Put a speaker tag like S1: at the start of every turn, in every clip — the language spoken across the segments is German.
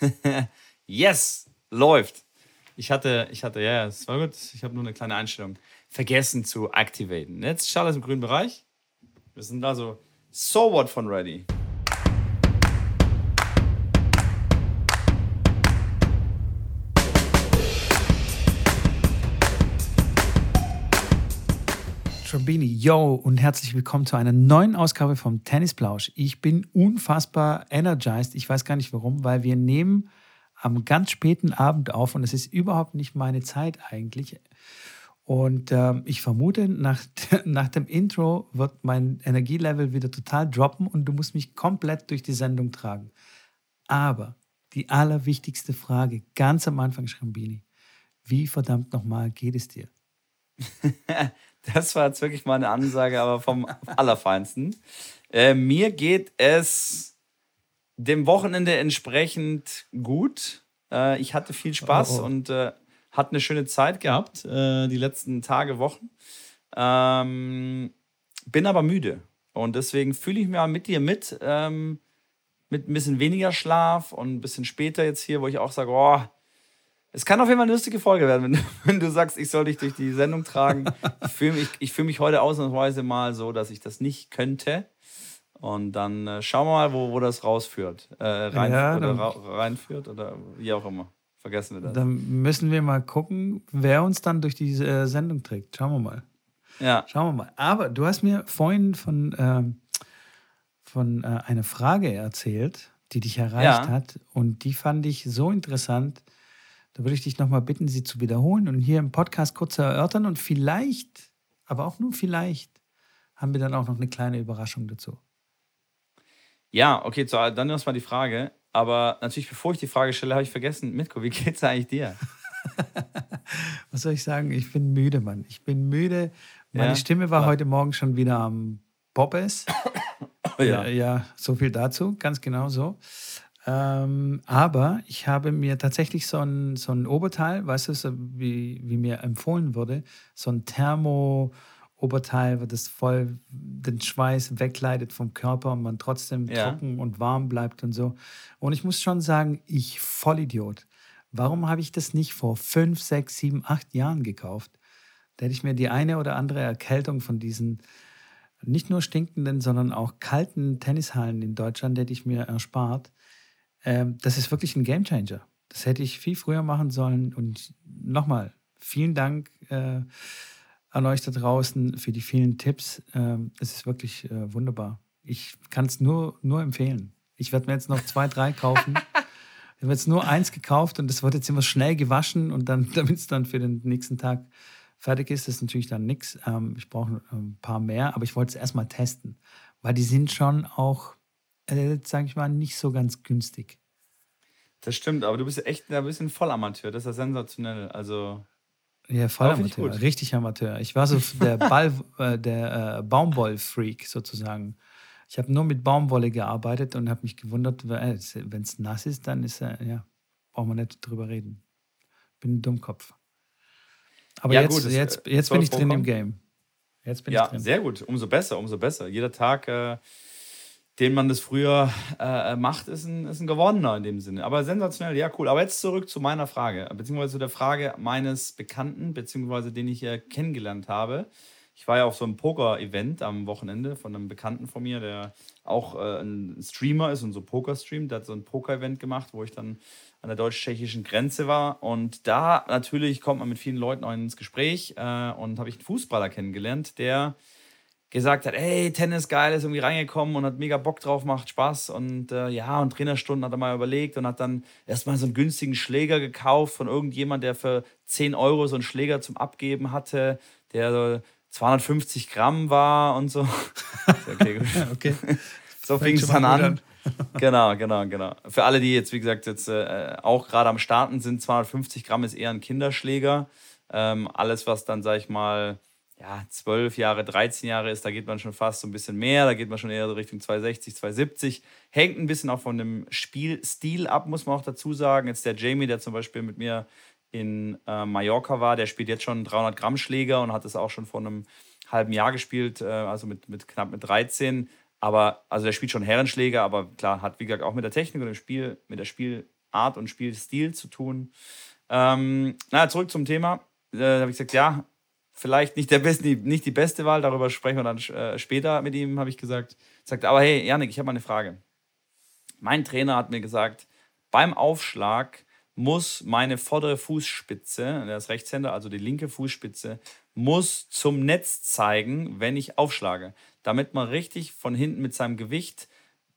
S1: yes, läuft. Ich hatte, ich hatte, ja, es war gut. Ich habe nur eine kleine Einstellung vergessen zu activaten. Jetzt ist alles im grünen Bereich. Wir sind also so what von ready.
S2: Trombini, yo und herzlich willkommen zu einer neuen Ausgabe vom Tennisplausch. Ich bin unfassbar energized. Ich weiß gar nicht warum, weil wir nehmen am ganz späten Abend auf und es ist überhaupt nicht meine Zeit eigentlich. Und äh, ich vermute, nach, nach dem Intro wird mein Energielevel wieder total droppen und du musst mich komplett durch die Sendung tragen. Aber die allerwichtigste Frage, ganz am Anfang, Schrambini, wie verdammt nochmal geht es dir?
S1: Das war jetzt wirklich mal eine Ansage, aber vom Allerfeinsten. Äh, mir geht es dem Wochenende entsprechend gut. Äh, ich hatte viel Spaß oh, oh. und äh, hatte eine schöne Zeit gehabt, äh, die letzten Tage, Wochen. Ähm, bin aber müde. Und deswegen fühle ich mich mit dir mit. Ähm, mit ein bisschen weniger Schlaf und ein bisschen später jetzt hier, wo ich auch sage, oh, es kann auf jeden Fall eine lustige Folge werden, wenn, wenn du sagst, ich soll dich durch die Sendung tragen. Ich fühle mich, ich fühl mich heute ausnahmsweise mal so, dass ich das nicht könnte. Und dann äh, schauen wir mal, wo, wo das rausführt. Äh, rein, ja, oder ra reinführt oder wie auch immer. Vergessen wir das.
S2: Dann müssen wir mal gucken, wer uns dann durch die äh, Sendung trägt. Schauen wir mal. Ja. Schauen wir mal. Aber du hast mir vorhin von, ähm, von äh, einer Frage erzählt, die dich erreicht ja. hat. Und die fand ich so interessant da würde ich dich nochmal bitten, sie zu wiederholen und hier im Podcast kurz zu erörtern. Und vielleicht, aber auch nur vielleicht, haben wir dann auch noch eine kleine Überraschung dazu.
S1: Ja, okay, so, dann erstmal die Frage. Aber natürlich, bevor ich die Frage stelle, habe ich vergessen, Mitko, wie geht's eigentlich dir?
S2: Was soll ich sagen? Ich bin müde, Mann. Ich bin müde. Meine ja, Stimme war klar. heute Morgen schon wieder am Poppes. ja. ja, so viel dazu, ganz genau so. Ähm, aber ich habe mir tatsächlich so ein, so ein Oberteil, weißt du, so wie, wie mir empfohlen wurde, so ein Thermo-Oberteil, das voll den Schweiß wegleitet vom Körper und man trotzdem ja. trocken und warm bleibt und so. Und ich muss schon sagen, ich Vollidiot. Warum habe ich das nicht vor fünf, sechs, sieben, acht Jahren gekauft? Da hätte ich mir die eine oder andere Erkältung von diesen nicht nur stinkenden, sondern auch kalten Tennishallen in Deutschland hätte ich mir erspart. Ähm, das ist wirklich ein Gamechanger. Das hätte ich viel früher machen sollen. Und nochmal, vielen Dank äh, an euch da draußen für die vielen Tipps. Ähm, es ist wirklich äh, wunderbar. Ich kann es nur, nur empfehlen. Ich werde mir jetzt noch zwei, drei kaufen. Ich habe jetzt nur eins gekauft und das wird jetzt immer schnell gewaschen und dann, damit es dann für den nächsten Tag fertig ist, ist natürlich dann nichts. Ähm, ich brauche ein paar mehr, aber ich wollte es erstmal testen, weil die sind schon auch äh, sage ich mal, nicht so ganz günstig.
S1: Das stimmt, aber du bist echt ein bisschen Vollamateur. Das ist ja sensationell. Also.
S2: Ja, Vollamateur. Richtig Amateur. Ich war so der Ball, äh, der äh, Baumwoll-Freak sozusagen. Ich habe nur mit Baumwolle gearbeitet und habe mich gewundert, wenn es nass ist, dann ist er, ja, brauchen wir nicht drüber reden. Bin ein Dummkopf. Aber ja, jetzt, gut, jetzt, jetzt bin ich drin im Game.
S1: Jetzt bin ja, ich drin. sehr gut. Umso besser, umso besser. Jeder Tag äh, den man das früher äh, macht, ist ein, ist ein Gewonnener in dem Sinne. Aber sensationell, ja, cool. Aber jetzt zurück zu meiner Frage, beziehungsweise zu der Frage meines Bekannten, beziehungsweise den ich ja kennengelernt habe. Ich war ja auf so einem Poker-Event am Wochenende von einem Bekannten von mir, der auch äh, ein Streamer ist und so Poker streamt. Der hat so ein Poker-Event gemacht, wo ich dann an der deutsch-tschechischen Grenze war. Und da natürlich kommt man mit vielen Leuten auch ins Gespräch äh, und habe ich einen Fußballer kennengelernt, der gesagt hat, hey, Tennis geil, ist irgendwie reingekommen und hat mega Bock drauf, macht Spaß und äh, ja, und Trainerstunden hat er mal überlegt und hat dann erstmal so einen günstigen Schläger gekauft von irgendjemand, der für 10 Euro so einen Schläger zum Abgeben hatte, der so 250 Gramm war und so. okay, gut. okay. So fing es dann an. an. genau, genau, genau. Für alle, die jetzt, wie gesagt, jetzt äh, auch gerade am Starten sind, 250 Gramm ist eher ein Kinderschläger. Ähm, alles, was dann, sag ich mal, ja, 12 Jahre, 13 Jahre ist, da geht man schon fast so ein bisschen mehr, da geht man schon eher so Richtung 260, 270. Hängt ein bisschen auch von dem Spielstil ab, muss man auch dazu sagen. Jetzt der Jamie, der zum Beispiel mit mir in äh, Mallorca war, der spielt jetzt schon 300 Gramm Schläger und hat es auch schon vor einem halben Jahr gespielt, äh, also mit, mit knapp mit 13. Aber, also der spielt schon Herrenschläger, aber klar, hat wie gesagt auch mit der Technik und dem Spiel, mit der Spiel, Art und Spielstil zu tun. Ähm, na, zurück zum Thema. Äh, da habe ich gesagt, ja, vielleicht nicht, der beste, nicht die beste Wahl, darüber sprechen wir dann äh, später mit ihm, habe ich gesagt. Sagt, aber hey, Janik, ich habe mal eine Frage. Mein Trainer hat mir gesagt, beim Aufschlag muss meine vordere Fußspitze, der ist Rechtshänder, also die linke Fußspitze, muss zum Netz zeigen, wenn ich aufschlage, damit man richtig von hinten mit seinem Gewicht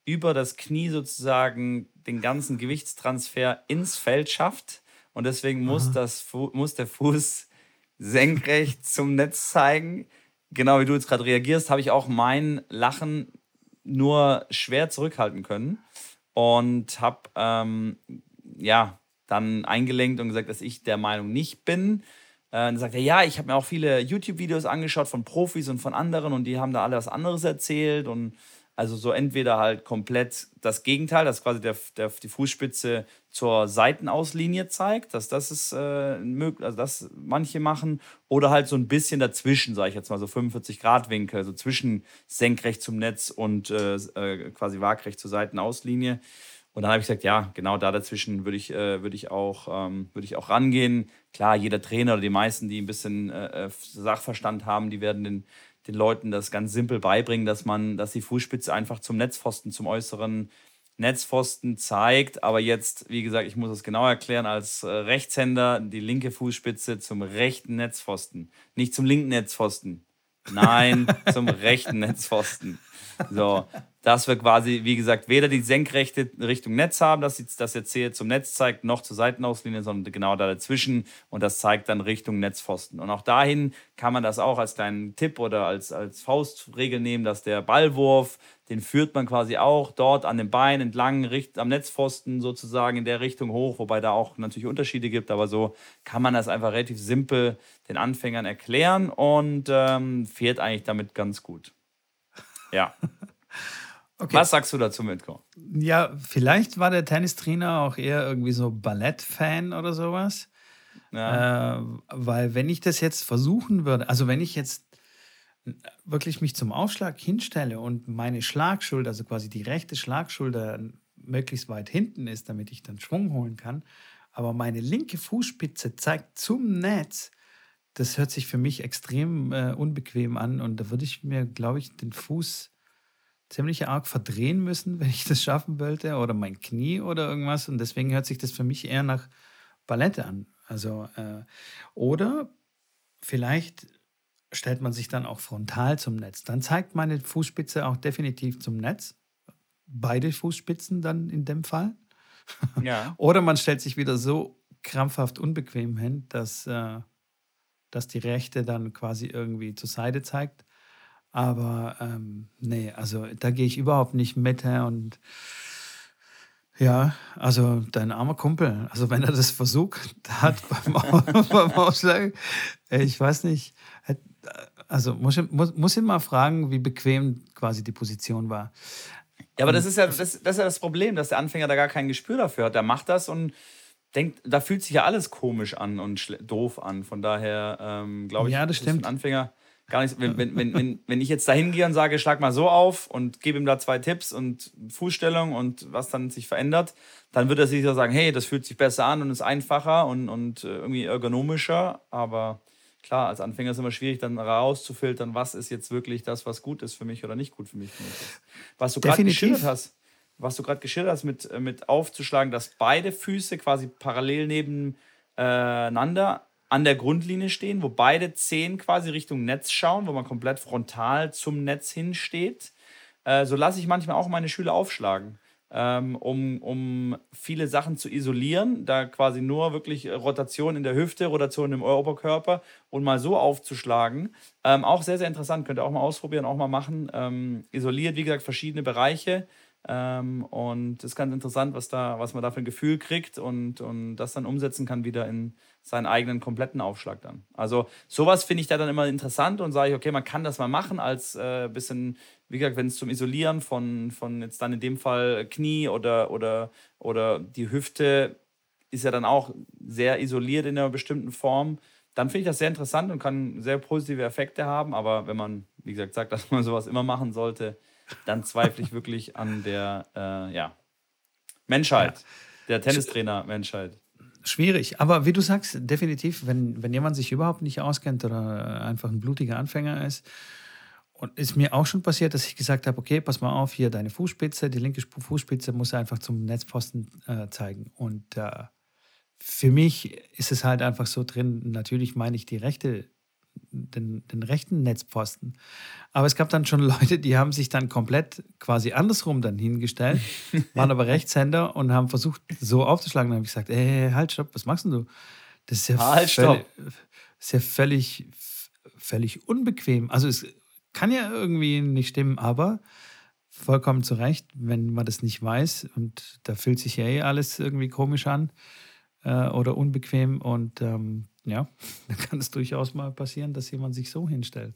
S1: über das Knie sozusagen den ganzen Gewichtstransfer ins Feld schafft. Und deswegen muss, das, muss der Fuß senkrecht zum Netz zeigen. Genau wie du jetzt gerade reagierst, habe ich auch mein Lachen nur schwer zurückhalten können und habe ähm, ja dann eingelenkt und gesagt, dass ich der Meinung nicht bin. Äh, dann sagt er, ja, ich habe mir auch viele YouTube-Videos angeschaut von Profis und von anderen und die haben da alle was anderes erzählt und also so entweder halt komplett das Gegenteil, dass quasi der, der, die Fußspitze zur Seitenauslinie zeigt, dass das ist äh, möglich, also das manche machen, oder halt so ein bisschen dazwischen, sage ich jetzt mal, so 45 Grad Winkel, so zwischen senkrecht zum Netz und äh, äh, quasi waagrecht zur Seitenauslinie. Und dann habe ich gesagt, ja, genau da dazwischen würde ich, äh, würd ich, auch, ähm, würd ich auch rangehen. Klar, jeder Trainer oder die meisten, die ein bisschen äh, Sachverstand haben, die werden den den Leuten das ganz simpel beibringen, dass man, dass die Fußspitze einfach zum Netzpfosten, zum äußeren Netzpfosten zeigt. Aber jetzt, wie gesagt, ich muss es genau erklären, als äh, Rechtshänder die linke Fußspitze zum rechten Netzpfosten. Nicht zum linken Netzpfosten. Nein, zum rechten Netzpfosten. So, dass wir quasi, wie gesagt, weder die senkrechte Richtung Netz haben, dass das jetzt hier zum Netz zeigt, noch zur Seitenauslinie, sondern genau da dazwischen und das zeigt dann Richtung Netzpfosten. Und auch dahin kann man das auch als kleinen Tipp oder als, als Faustregel nehmen, dass der Ballwurf, den führt man quasi auch dort an den Beinen entlang, am Netzpfosten sozusagen in der Richtung hoch, wobei da auch natürlich Unterschiede gibt, aber so kann man das einfach relativ simpel den Anfängern erklären und ähm, fährt eigentlich damit ganz gut. Ja. Okay. Was sagst du dazu, Mitko?
S2: Ja, vielleicht war der Tennistrainer auch eher irgendwie so Ballett-Fan oder sowas. Ja. Äh, weil wenn ich das jetzt versuchen würde, also wenn ich jetzt wirklich mich zum Aufschlag hinstelle und meine Schlagschulter, also quasi die rechte Schlagschulter möglichst weit hinten ist, damit ich dann Schwung holen kann, aber meine linke Fußspitze zeigt zum Netz, das hört sich für mich extrem äh, unbequem an und da würde ich mir, glaube ich, den Fuß ziemlich arg verdrehen müssen, wenn ich das schaffen wollte, oder mein Knie oder irgendwas. Und deswegen hört sich das für mich eher nach Ballett an. Also, äh, oder vielleicht stellt man sich dann auch frontal zum Netz. Dann zeigt meine Fußspitze auch definitiv zum Netz. Beide Fußspitzen dann in dem Fall. Ja. oder man stellt sich wieder so krampfhaft unbequem hin, dass, äh, dass die rechte dann quasi irgendwie zur Seite zeigt. Aber ähm, nee, also da gehe ich überhaupt nicht mit. Und ja, also dein armer Kumpel, also wenn er das versucht hat beim, beim Ausschlag, ich weiß nicht, also muss, muss, muss ihn mal fragen, wie bequem quasi die Position war.
S1: Ja, aber das ist ja das, das, ist ja das Problem, dass der Anfänger da gar kein Gespür dafür hat. Der macht das und denkt, da fühlt sich ja alles komisch an und doof an. Von daher ähm, glaube ich,
S2: ja, das stimmt.
S1: ein Anfänger gar nicht, wenn, wenn, wenn, wenn, ich jetzt da hingehe und sage, schlag mal so auf und gebe ihm da zwei Tipps und Fußstellung und was dann sich verändert, dann wird er sicher sagen, hey, das fühlt sich besser an und ist einfacher und, und äh, irgendwie ergonomischer. Aber klar, als Anfänger ist es immer schwierig, dann rauszufiltern, was ist jetzt wirklich das, was gut ist für mich oder nicht gut für mich. Was du gerade geschildert hast, was du gerade geschildert hast, mit, mit aufzuschlagen, dass beide Füße quasi parallel nebeneinander an der Grundlinie stehen, wo beide Zehen quasi Richtung Netz schauen, wo man komplett frontal zum Netz hinsteht. Äh, so lasse ich manchmal auch meine Schüler aufschlagen, ähm, um, um viele Sachen zu isolieren, da quasi nur wirklich Rotation in der Hüfte, Rotation im Oberkörper und mal so aufzuschlagen. Ähm, auch sehr, sehr interessant, könnt ihr auch mal ausprobieren, auch mal machen. Ähm, isoliert, wie gesagt, verschiedene Bereiche. Ähm, und ist ganz interessant, was, da, was man da für ein Gefühl kriegt und, und das dann umsetzen kann wieder in seinen eigenen kompletten Aufschlag dann. Also sowas finde ich da dann immer interessant und sage ich, okay, man kann das mal machen als äh, bisschen, wie gesagt, wenn es zum Isolieren von, von jetzt dann in dem Fall Knie oder, oder, oder die Hüfte ist ja dann auch sehr isoliert in einer bestimmten Form, dann finde ich das sehr interessant und kann sehr positive Effekte haben. Aber wenn man, wie gesagt, sagt, dass man sowas immer machen sollte, dann zweifle ich wirklich an der äh, ja, Menschheit. der Tennistrainer-Menschheit.
S2: Schwierig, aber wie du sagst, definitiv, wenn, wenn jemand sich überhaupt nicht auskennt oder einfach ein blutiger Anfänger ist, und ist mir auch schon passiert, dass ich gesagt habe, okay, pass mal auf, hier deine Fußspitze, die linke Fußspitze muss einfach zum Netzpfosten äh, zeigen. Und äh, für mich ist es halt einfach so drin, natürlich meine ich die rechte, den, den rechten Netzpfosten. Aber es gab dann schon Leute, die haben sich dann komplett quasi andersrum dann hingestellt, waren aber Rechtshänder und haben versucht, so aufzuschlagen. Dann habe ich gesagt, ey, halt, stopp, was machst du? Das ist ja, halt, völlig, ist ja völlig, völlig unbequem. Also es kann ja irgendwie nicht stimmen, aber vollkommen zu Recht, wenn man das nicht weiß und da fühlt sich ja eh alles irgendwie komisch an äh, oder unbequem und ähm, ja, dann kann es durchaus mal passieren, dass jemand sich so hinstellt.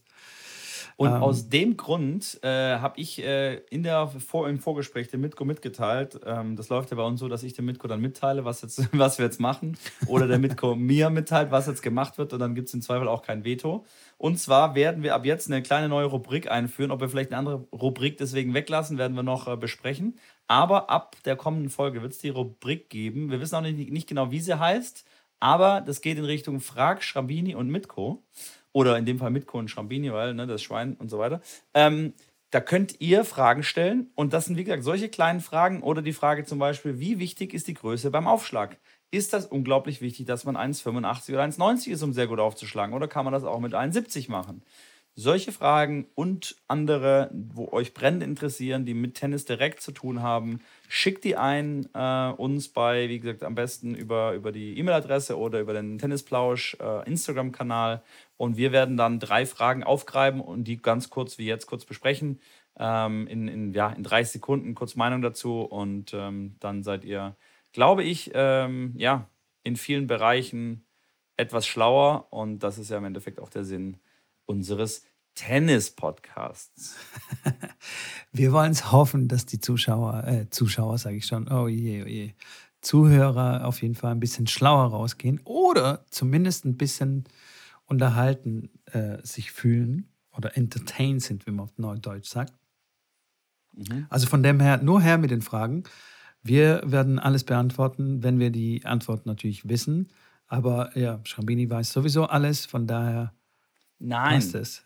S1: Und ähm, aus dem Grund äh, habe ich äh, in der Vor im Vorgespräch dem Mitko mitgeteilt. Ähm, das läuft ja bei uns so, dass ich dem Mitko dann mitteile, was, jetzt, was wir jetzt machen. Oder der Mitko mir mitteilt, was jetzt gemacht wird. Und dann gibt es im Zweifel auch kein Veto. Und zwar werden wir ab jetzt eine kleine neue Rubrik einführen. Ob wir vielleicht eine andere Rubrik deswegen weglassen, werden wir noch äh, besprechen. Aber ab der kommenden Folge wird es die Rubrik geben. Wir wissen auch nicht, nicht genau, wie sie heißt. Aber das geht in Richtung Frag, Schrambini und Mitko. Oder in dem Fall Mitko und Schrambini, weil ne, das Schwein und so weiter. Ähm, da könnt ihr Fragen stellen. Und das sind, wie gesagt, solche kleinen Fragen. Oder die Frage zum Beispiel, wie wichtig ist die Größe beim Aufschlag? Ist das unglaublich wichtig, dass man 1,85 oder 1,90 ist, um sehr gut aufzuschlagen? Oder kann man das auch mit 1,70 machen? Solche Fragen und andere, wo euch brennend interessieren, die mit Tennis direkt zu tun haben, schickt die ein äh, uns bei, wie gesagt, am besten über, über die E-Mail-Adresse oder über den Tennisplausch äh, Instagram-Kanal. Und wir werden dann drei Fragen aufgreifen und die ganz kurz, wie jetzt, kurz besprechen. Ähm, in, in, ja, in 30 Sekunden kurz Meinung dazu. Und ähm, dann seid ihr, glaube ich, ähm, ja, in vielen Bereichen etwas schlauer. Und das ist ja im Endeffekt auch der Sinn unseres Tennis-Podcasts.
S2: Wir wollen es hoffen, dass die Zuschauer, äh, Zuschauer sage ich schon, oh je, oh je, Zuhörer auf jeden Fall ein bisschen schlauer rausgehen oder zumindest ein bisschen unterhalten äh, sich fühlen oder entertained sind, wie man auf Neudeutsch sagt. Mhm. Also von dem her, nur her mit den Fragen. Wir werden alles beantworten, wenn wir die Antwort natürlich wissen. Aber ja, Schrambini weiß sowieso alles, von daher
S1: Nein. Was ist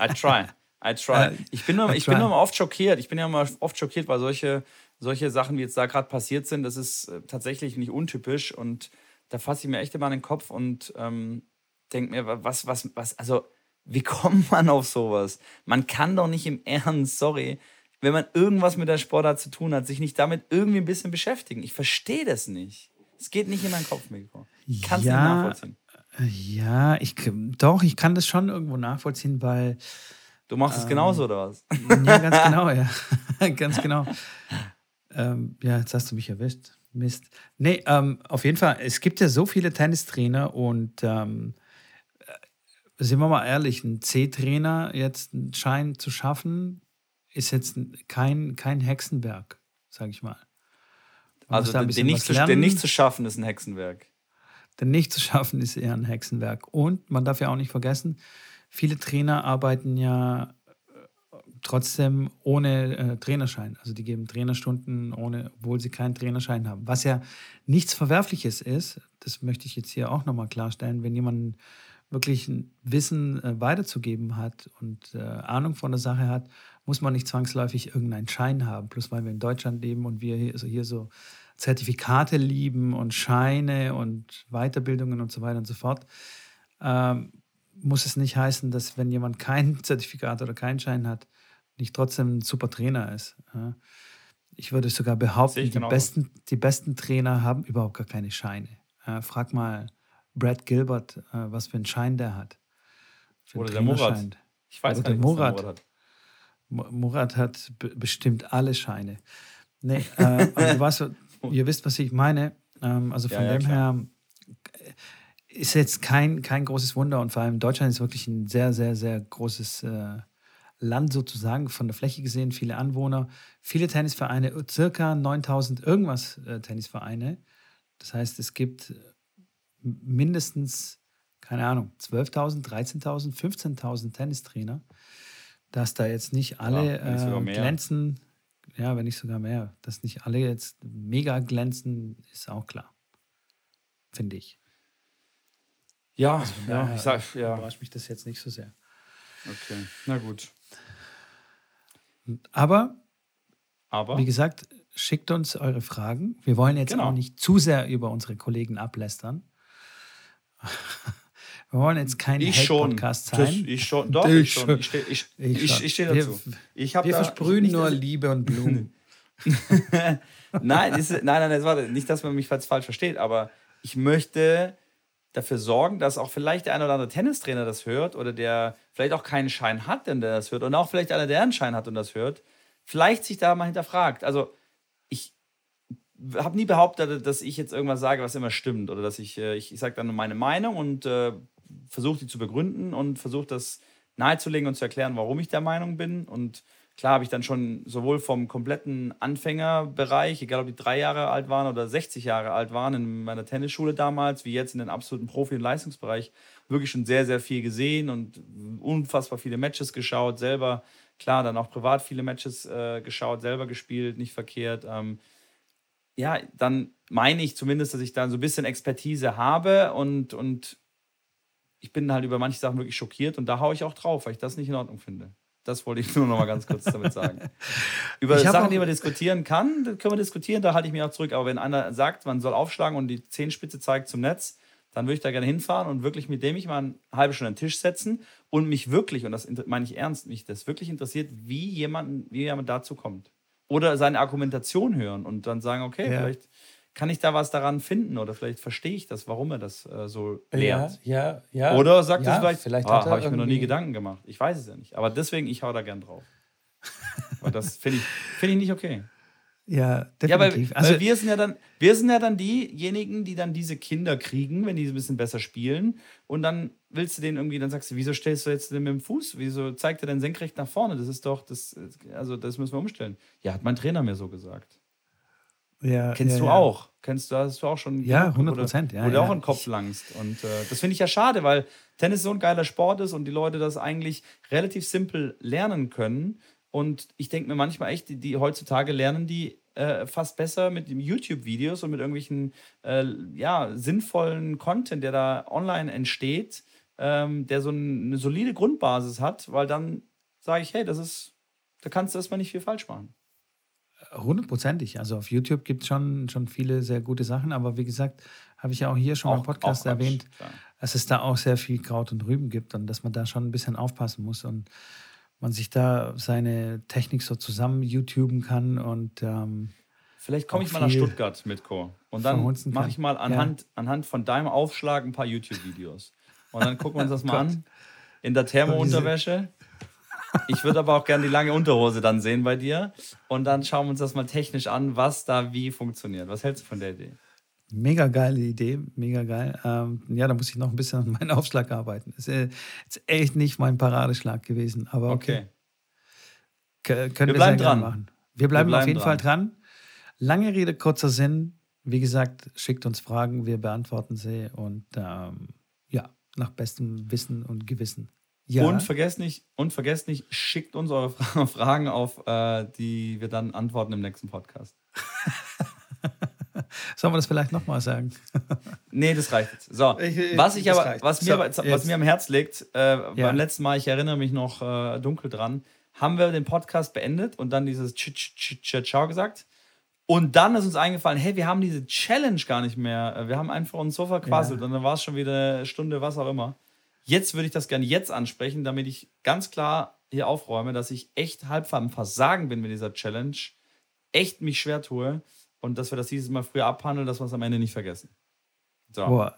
S1: I try. I try. Äh, ich bin nur, ich bin nur oft schockiert. Ich bin ja immer oft schockiert, weil solche, solche Sachen, wie jetzt da gerade passiert sind, das ist äh, tatsächlich nicht untypisch. Und da fasse ich mir echt immer an den Kopf und ähm, denke mir, was, was, was, also, wie kommt man auf sowas? Man kann doch nicht im Ernst, sorry, wenn man irgendwas mit der Sportart zu tun hat, sich nicht damit irgendwie ein bisschen beschäftigen. Ich verstehe das nicht. Es geht nicht in meinen Kopf, Mikro. Ich kann es ja, nicht nachvollziehen.
S2: Ja, ich doch, ich kann das schon irgendwo nachvollziehen, weil.
S1: Du machst ähm, es genauso, oder was?
S2: Ja, ganz genau, ja. ganz genau. Ähm, ja, jetzt hast du mich erwischt. Mist. Nee, ähm, auf jeden Fall, es gibt ja so viele Tennistrainer und ähm, äh, sind wir mal ehrlich, ein C-Trainer jetzt einen Schein zu schaffen, ist jetzt kein, kein Hexenwerk, sage ich mal.
S1: Man also den nicht, zu, den nicht zu schaffen, ist ein Hexenwerk.
S2: Denn nicht zu schaffen ist eher ein Hexenwerk. Und man darf ja auch nicht vergessen, viele Trainer arbeiten ja äh, trotzdem ohne äh, Trainerschein. Also die geben Trainerstunden, ohne, obwohl sie keinen Trainerschein haben. Was ja nichts Verwerfliches ist, das möchte ich jetzt hier auch nochmal klarstellen, wenn jemand wirklich ein Wissen äh, weiterzugeben hat und äh, Ahnung von der Sache hat, muss man nicht zwangsläufig irgendeinen Schein haben. Plus weil wir in Deutschland leben und wir hier, also hier so Zertifikate lieben und Scheine und Weiterbildungen und so weiter und so fort, ähm, muss es nicht heißen, dass wenn jemand kein Zertifikat oder keinen Schein hat, nicht trotzdem ein super Trainer ist. Ja. Ich würde sogar behaupten, die besten, die besten Trainer haben überhaupt gar keine Scheine. Ja, frag mal Brad Gilbert, äh, was für einen Schein der hat.
S1: Oder der Murat.
S2: Ich weiß Oder nicht, der Murat. Der Murat hat. Murat hat bestimmt alle Scheine. Nee, äh, du ihr wisst, was ich meine. Ähm, also von ja, ja, dem klar. her ist jetzt kein, kein großes Wunder und vor allem Deutschland ist wirklich ein sehr, sehr, sehr großes äh, Land sozusagen, von der Fläche gesehen, viele Anwohner, viele Tennisvereine, circa 9000 irgendwas äh, Tennisvereine. Das heißt, es gibt mindestens, keine Ahnung, 12.000, 13.000, 15.000 Tennistrainer. Dass da jetzt nicht alle ja, äh, glänzen, ja, wenn nicht sogar mehr. Dass nicht alle jetzt mega glänzen, ist auch klar. Finde ich.
S1: Ja, also ja, ich sag, ja.
S2: Überrascht mich das jetzt nicht so sehr.
S1: Okay, na gut.
S2: Aber,
S1: Aber,
S2: wie gesagt, schickt uns eure Fragen. Wir wollen jetzt genau. auch nicht zu sehr über unsere Kollegen ablästern. Wir wollen jetzt kein Hate-Podcast sein.
S1: ich schon. Doch, ich, ich schon. Ich stehe ich, ich, ich steh dazu.
S2: Ich wir da, versprühen nur Liebe und Blumen.
S1: nein, ist, nein, nein, das war nicht, dass man mich falsch versteht, aber ich möchte dafür sorgen, dass auch vielleicht der ein oder andere Tennistrainer das hört oder der vielleicht auch keinen Schein hat, denn der das hört und auch vielleicht einer, der einen Schein hat und das hört, vielleicht sich da mal hinterfragt. Also ich habe nie behauptet, dass ich jetzt irgendwas sage, was immer stimmt oder dass ich, äh, ich, ich sage dann nur meine Meinung und äh, versuche die zu begründen und versuche das nahezulegen und zu erklären, warum ich der Meinung bin. Und klar habe ich dann schon sowohl vom kompletten Anfängerbereich, egal ob die drei Jahre alt waren oder 60 Jahre alt waren in meiner Tennisschule damals, wie jetzt in den absoluten Profi- und Leistungsbereich, wirklich schon sehr, sehr viel gesehen und unfassbar viele Matches geschaut, selber, klar, dann auch privat viele Matches äh, geschaut, selber gespielt, nicht verkehrt. Ähm, ja, dann meine ich zumindest, dass ich da so ein bisschen Expertise habe und, und ich bin halt über manche Sachen wirklich schockiert und da haue ich auch drauf, weil ich das nicht in Ordnung finde. Das wollte ich nur noch mal ganz kurz damit sagen. Über Sachen, die man diskutieren kann, können wir diskutieren, da halte ich mich auch zurück. Aber wenn einer sagt, man soll aufschlagen und die Zehenspitze zeigt zum Netz, dann würde ich da gerne hinfahren und wirklich mit dem ich mal eine halbe Stunde an den Tisch setzen und mich wirklich, und das meine ich ernst, mich das wirklich interessiert, wie jemand, wie jemand dazu kommt. Oder seine Argumentation hören und dann sagen, okay, ja. vielleicht kann ich da was daran finden oder vielleicht verstehe ich das, warum er das äh, so lehrt.
S2: Ja, ja, ja.
S1: Oder sagt ja, es vielleicht, vielleicht ah, habe ich mir noch nie Gedanken gemacht. Ich weiß es ja nicht. Aber deswegen, ich hau da gern drauf. Weil das finde ich, find ich nicht okay.
S2: Ja, definitiv.
S1: Ja, weil, also, weil wir sind ja dann, wir sind ja dann diejenigen, die dann diese Kinder kriegen, wenn die ein bisschen besser spielen. Und dann willst du den irgendwie, dann sagst du, wieso stellst du jetzt den mit dem Fuß? Wieso zeigt er denn senkrecht nach vorne? Das ist doch, das, also das müssen wir umstellen. Ja, hat mein Trainer mir so gesagt.
S2: Ja,
S1: Kennst
S2: ja,
S1: du
S2: ja.
S1: auch? Kennst du, hast du auch schon.
S2: Ja, 100 Prozent. Ja,
S1: wo du auch einen Kopf langst. Und äh, das finde ich ja schade, weil Tennis so ein geiler Sport ist und die Leute das eigentlich relativ simpel lernen können. Und ich denke mir manchmal echt, die, die heutzutage lernen die äh, fast besser mit YouTube-Videos und mit irgendwelchen äh, ja, sinnvollen Content, der da online entsteht, ähm, der so eine solide Grundbasis hat, weil dann sage ich, hey, das ist, da kannst du erstmal nicht viel falsch machen.
S2: Hundertprozentig. Also auf YouTube gibt es schon, schon viele sehr gute Sachen, aber wie gesagt, habe ich ja auch hier schon auch, im Podcast erwähnt, klar. dass es da auch sehr viel Kraut und Rüben gibt und dass man da schon ein bisschen aufpassen muss und man sich da seine Technik so zusammen YouTuben kann und ähm,
S1: Vielleicht komme ich mal nach Stuttgart, Mitko. Und dann mache ich mal anhand, ja. anhand von deinem Aufschlag ein paar YouTube-Videos. Und dann gucken wir uns das mal an. In der Thermo-Unterwäsche. Ich würde aber auch gerne die lange Unterhose dann sehen bei dir. Und dann schauen wir uns das mal technisch an, was da wie funktioniert. Was hältst du von der Idee?
S2: Mega geile Idee, mega geil. Ähm, ja, da muss ich noch ein bisschen an meinen Aufschlag arbeiten. Ist, äh, ist echt nicht mein Paradeschlag gewesen, aber okay. okay. Können wir, bleiben dran. Machen. Wir bleiben, wir bleiben auf jeden dran. Fall dran. Lange Rede, kurzer Sinn. Wie gesagt, schickt uns Fragen, wir beantworten sie und ähm, ja, nach bestem Wissen und Gewissen.
S1: Ja. Und vergesst nicht, und vergesst nicht, schickt uns eure Fragen auf, äh, die wir dann antworten im nächsten Podcast.
S2: Sollen wir das vielleicht nochmal sagen?
S1: nee, das reicht jetzt. So, ich, ich, was ich aber, was mir, so, was mir am Herz liegt, äh, ja. beim letzten Mal, ich erinnere mich noch äh, dunkel dran, haben wir den Podcast beendet und dann dieses Ciao gesagt. Und dann ist uns eingefallen, hey, wir haben diese Challenge gar nicht mehr. Wir haben einfach uns so verquasselt ja. und dann war es schon wieder eine Stunde, was auch immer. Jetzt würde ich das gerne jetzt ansprechen, damit ich ganz klar hier aufräume, dass ich echt halb am Versagen bin mit dieser Challenge, echt mich schwer tue und dass wir das dieses Mal früher abhandeln, dass wir es am Ende nicht vergessen.
S2: So. Boah.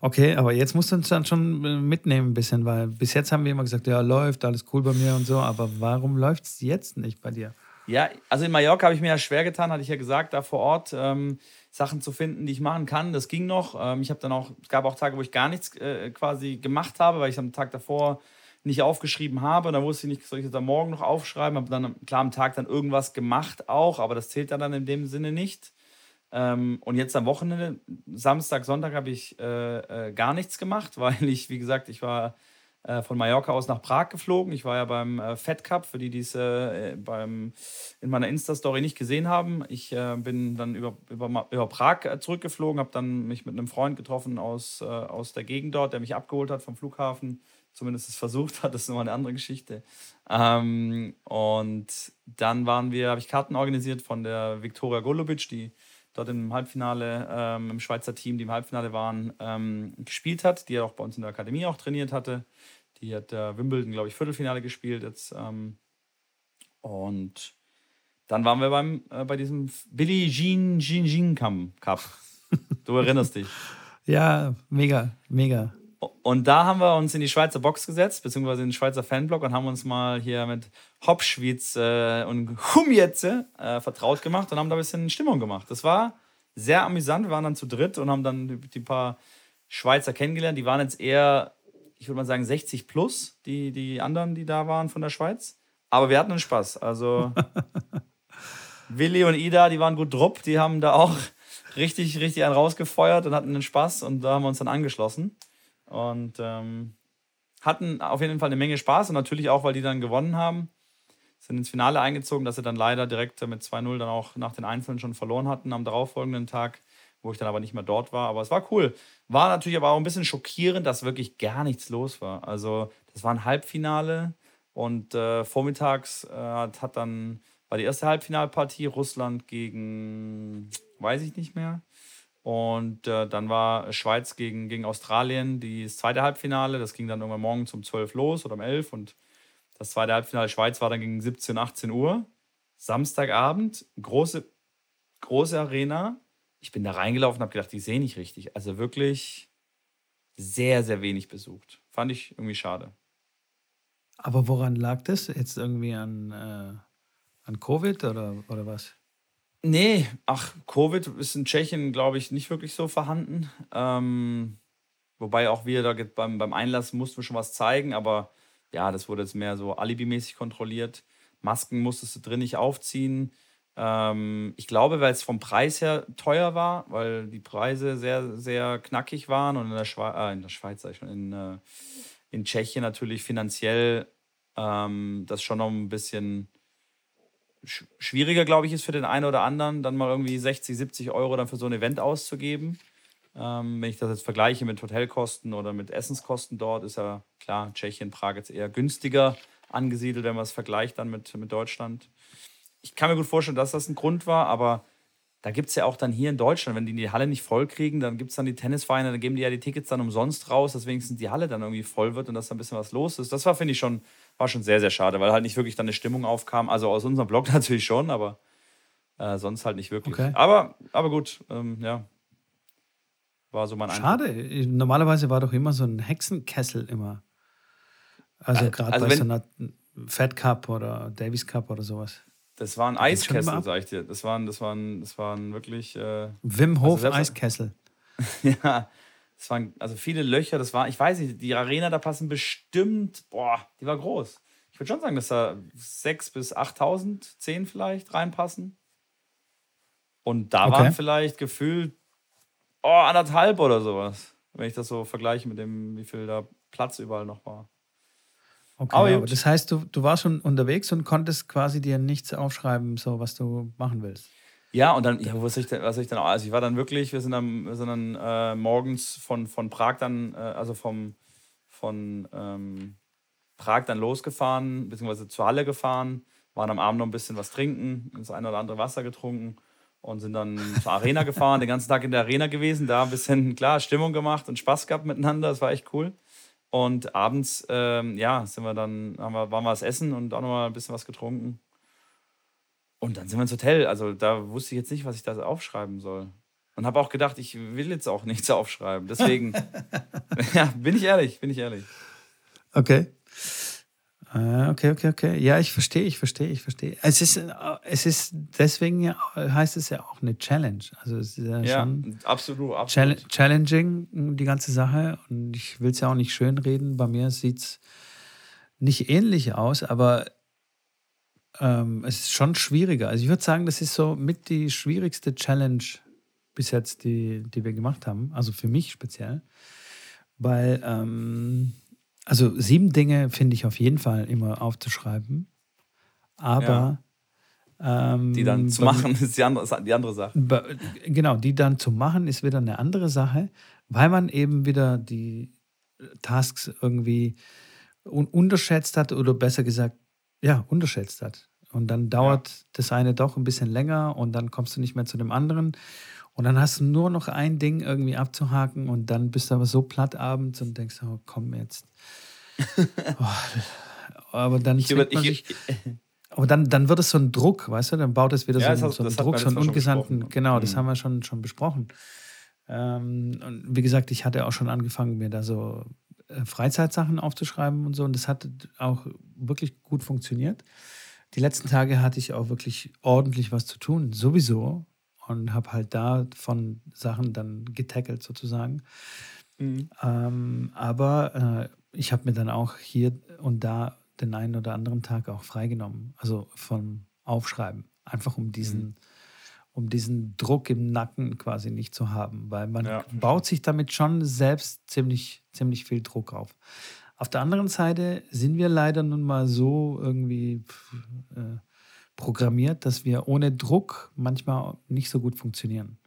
S2: Okay, aber jetzt musst du uns dann schon äh, mitnehmen ein bisschen, weil bis jetzt haben wir immer gesagt, ja, läuft, alles cool bei mir und so, aber warum läuft es jetzt nicht bei dir?
S1: Ja, also in Mallorca habe ich mir ja schwer getan, hatte ich ja gesagt, da vor Ort. Ähm, Sachen zu finden, die ich machen kann. Das ging noch. Ähm, ich habe dann auch, es gab auch Tage, wo ich gar nichts äh, quasi gemacht habe, weil ich am Tag davor nicht aufgeschrieben habe. Da wusste ich nicht, soll ich das am Morgen noch aufschreiben. Habe dann klar am Tag dann irgendwas gemacht auch, aber das zählt dann in dem Sinne nicht. Ähm, und jetzt am Wochenende, Samstag, Sonntag, habe ich äh, äh, gar nichts gemacht, weil ich, wie gesagt, ich war von Mallorca aus nach Prag geflogen. Ich war ja beim äh, Fed Cup, für die, die es äh, in meiner Insta-Story nicht gesehen haben. Ich äh, bin dann über, über, über Prag äh, zurückgeflogen, habe dann mich mit einem Freund getroffen aus, äh, aus der Gegend dort, der mich abgeholt hat vom Flughafen. Zumindest es versucht hat, das ist nochmal eine andere Geschichte. Ähm, und dann waren wir, habe ich Karten organisiert von der Viktoria Golubic, die dort im Halbfinale, ähm, im Schweizer Team, die im Halbfinale waren, ähm, gespielt hat, die er auch bei uns in der Akademie auch trainiert hatte. Die hat äh, Wimbledon, glaube ich, Viertelfinale gespielt jetzt. Ähm, und dann waren wir beim, äh, bei diesem Billie Jean Jean Jean Cup. Du erinnerst dich.
S2: Ja, mega, mega.
S1: Und da haben wir uns in die Schweizer Box gesetzt, beziehungsweise in den Schweizer Fanblock und haben uns mal hier mit Hopschwitz äh, und Humjetze äh, vertraut gemacht und haben da ein bisschen Stimmung gemacht. Das war sehr amüsant. Wir waren dann zu dritt und haben dann die, die paar Schweizer kennengelernt. Die waren jetzt eher, ich würde mal sagen, 60 plus, die, die anderen, die da waren von der Schweiz. Aber wir hatten einen Spaß. Also Willi und Ida, die waren gut drupp. Die haben da auch richtig, richtig einen rausgefeuert und hatten einen Spaß und da haben wir uns dann angeschlossen. Und ähm, hatten auf jeden Fall eine Menge Spaß und natürlich auch, weil die dann gewonnen haben. Sind ins Finale eingezogen, dass sie dann leider direkt mit 2-0 dann auch nach den Einzelnen schon verloren hatten am darauffolgenden Tag, wo ich dann aber nicht mehr dort war. Aber es war cool. War natürlich aber auch ein bisschen schockierend, dass wirklich gar nichts los war. Also, das war ein Halbfinale und äh, vormittags äh, hat dann war die erste Halbfinalpartie Russland gegen, weiß ich nicht mehr. Und äh, dann war Schweiz gegen, gegen Australien die das zweite Halbfinale. Das ging dann irgendwann morgens um 12 los oder um 11. Und das zweite Halbfinale Schweiz war dann gegen 17, 18 Uhr. Samstagabend, große, große Arena. Ich bin da reingelaufen und habe gedacht, ich sehe nicht richtig. Also wirklich sehr, sehr wenig besucht. Fand ich irgendwie schade.
S2: Aber woran lag das? Jetzt irgendwie an, äh, an Covid oder, oder was?
S1: Nee, ach, Covid ist in Tschechien, glaube ich, nicht wirklich so vorhanden. Ähm, wobei auch wir da beim, beim Einlassen mussten wir schon was zeigen, aber ja, das wurde jetzt mehr so alibimäßig kontrolliert. Masken musstest du drin nicht aufziehen. Ähm, ich glaube, weil es vom Preis her teuer war, weil die Preise sehr, sehr knackig waren und in der, Schwe äh, in der Schweiz, sag ich schon, in, äh, in Tschechien natürlich finanziell ähm, das schon noch ein bisschen schwieriger, glaube ich, ist für den einen oder anderen, dann mal irgendwie 60, 70 Euro dann für so ein Event auszugeben. Ähm, wenn ich das jetzt vergleiche mit Hotelkosten oder mit Essenskosten dort, ist ja klar, Tschechien, Prag jetzt eher günstiger angesiedelt, wenn man es vergleicht dann mit, mit Deutschland. Ich kann mir gut vorstellen, dass das ein Grund war, aber da gibt es ja auch dann hier in Deutschland, wenn die die Halle nicht voll kriegen, dann gibt es dann die Tennisvereine, dann geben die ja die Tickets dann umsonst raus, dass wenigstens die Halle dann irgendwie voll wird und dass da ein bisschen was los ist. Das war, finde ich, schon, war schon sehr, sehr schade, weil halt nicht wirklich dann eine Stimmung aufkam. Also aus unserem Blog natürlich schon, aber äh, sonst halt nicht wirklich. Okay. Aber, aber gut, ähm, ja. War so mein
S2: Schade. Eindruck. Normalerweise war doch immer so ein Hexenkessel immer. Also äh, gerade also bei so einer Fed Cup oder Davis Cup oder sowas.
S1: Das waren Eiskessel, sag ich dir. Das waren, das waren, das waren wirklich. Äh,
S2: Wim also Hof also Eiskessel.
S1: ja, das waren also viele Löcher. Das war, ich weiß nicht, die Arena, da passen bestimmt, boah, die war groß. Ich würde schon sagen, dass da 6.000 bis 8.000, 10 vielleicht reinpassen. Und da okay. waren vielleicht gefühlt oh, anderthalb oder sowas. Wenn ich das so vergleiche mit dem, wie viel da Platz überall noch war.
S2: Okay, aber, aber das heißt, du, du warst schon unterwegs und konntest quasi dir nichts aufschreiben, so was du machen willst.
S1: Ja, und dann, ja, was ich, was ich dann auch, also ich war dann wirklich, wir sind dann, wir sind dann äh, morgens von, von Prag dann, äh, also vom, von ähm, Prag dann losgefahren, beziehungsweise zur Halle gefahren, waren am Abend noch ein bisschen was trinken, das eine oder andere Wasser getrunken und sind dann zur Arena gefahren, den ganzen Tag in der Arena gewesen, da ein bisschen, klar, Stimmung gemacht und Spaß gehabt miteinander, das war echt cool. Und abends, ähm, ja, sind wir dann, haben wir, waren wir was essen und auch nochmal ein bisschen was getrunken. Und dann sind wir ins Hotel. Also da wusste ich jetzt nicht, was ich da aufschreiben soll. Und habe auch gedacht, ich will jetzt auch nichts aufschreiben. Deswegen, ja, bin ich ehrlich, bin ich ehrlich.
S2: Okay. Äh, okay, okay, okay. Ja, ich verstehe, ich verstehe, ich verstehe. Es ist, äh, es ist deswegen ja, heißt es ja auch eine Challenge. Also es ist ja, ja schon
S1: absolut, absolut.
S2: challenging, die ganze Sache. Und ich will es ja auch nicht schönreden. Bei mir sieht es nicht ähnlich aus, aber ähm, es ist schon schwieriger. Also ich würde sagen, das ist so mit die schwierigste Challenge bis jetzt, die, die wir gemacht haben. Also für mich speziell. Weil ähm, Also sieben Dinge finde ich auf jeden Fall immer aufzuschreiben. Aber
S1: ja. ähm, die dann zu machen ist die andere, die andere Sache.
S2: Genau, die dann zu machen ist wieder eine andere Sache, weil man eben wieder die Tasks irgendwie un unterschätzt hat oder besser gesagt, ja, unterschätzt hat. Und dann dauert ja. das eine doch ein bisschen länger und dann kommst du nicht mehr zu dem anderen. Und dann hast du nur noch ein Ding irgendwie abzuhaken und dann bist du aber so platt abends und denkst, oh, komm jetzt. oh, aber dann ich, über, ich, sich, aber dann, dann wird es so ein Druck, weißt du, dann baut es wieder ja, so, so einen Druck, so einen ungesandten, genau, mhm. das haben wir schon, schon besprochen. Ähm, und wie gesagt, ich hatte auch schon angefangen, mir da so äh, Freizeitsachen aufzuschreiben und so. Und das hat auch wirklich gut funktioniert. Die letzten Tage hatte ich auch wirklich ordentlich was zu tun, sowieso. Und habe halt da von Sachen dann getackelt sozusagen. Mhm. Ähm, aber äh, ich habe mir dann auch hier und da den einen oder anderen Tag auch freigenommen. Also vom Aufschreiben. Einfach um diesen, mhm. um diesen Druck im Nacken quasi nicht zu haben. Weil man ja. baut sich damit schon selbst ziemlich, ziemlich viel Druck auf. Auf der anderen Seite sind wir leider nun mal so irgendwie äh, programmiert, dass wir ohne Druck manchmal nicht so gut funktionieren.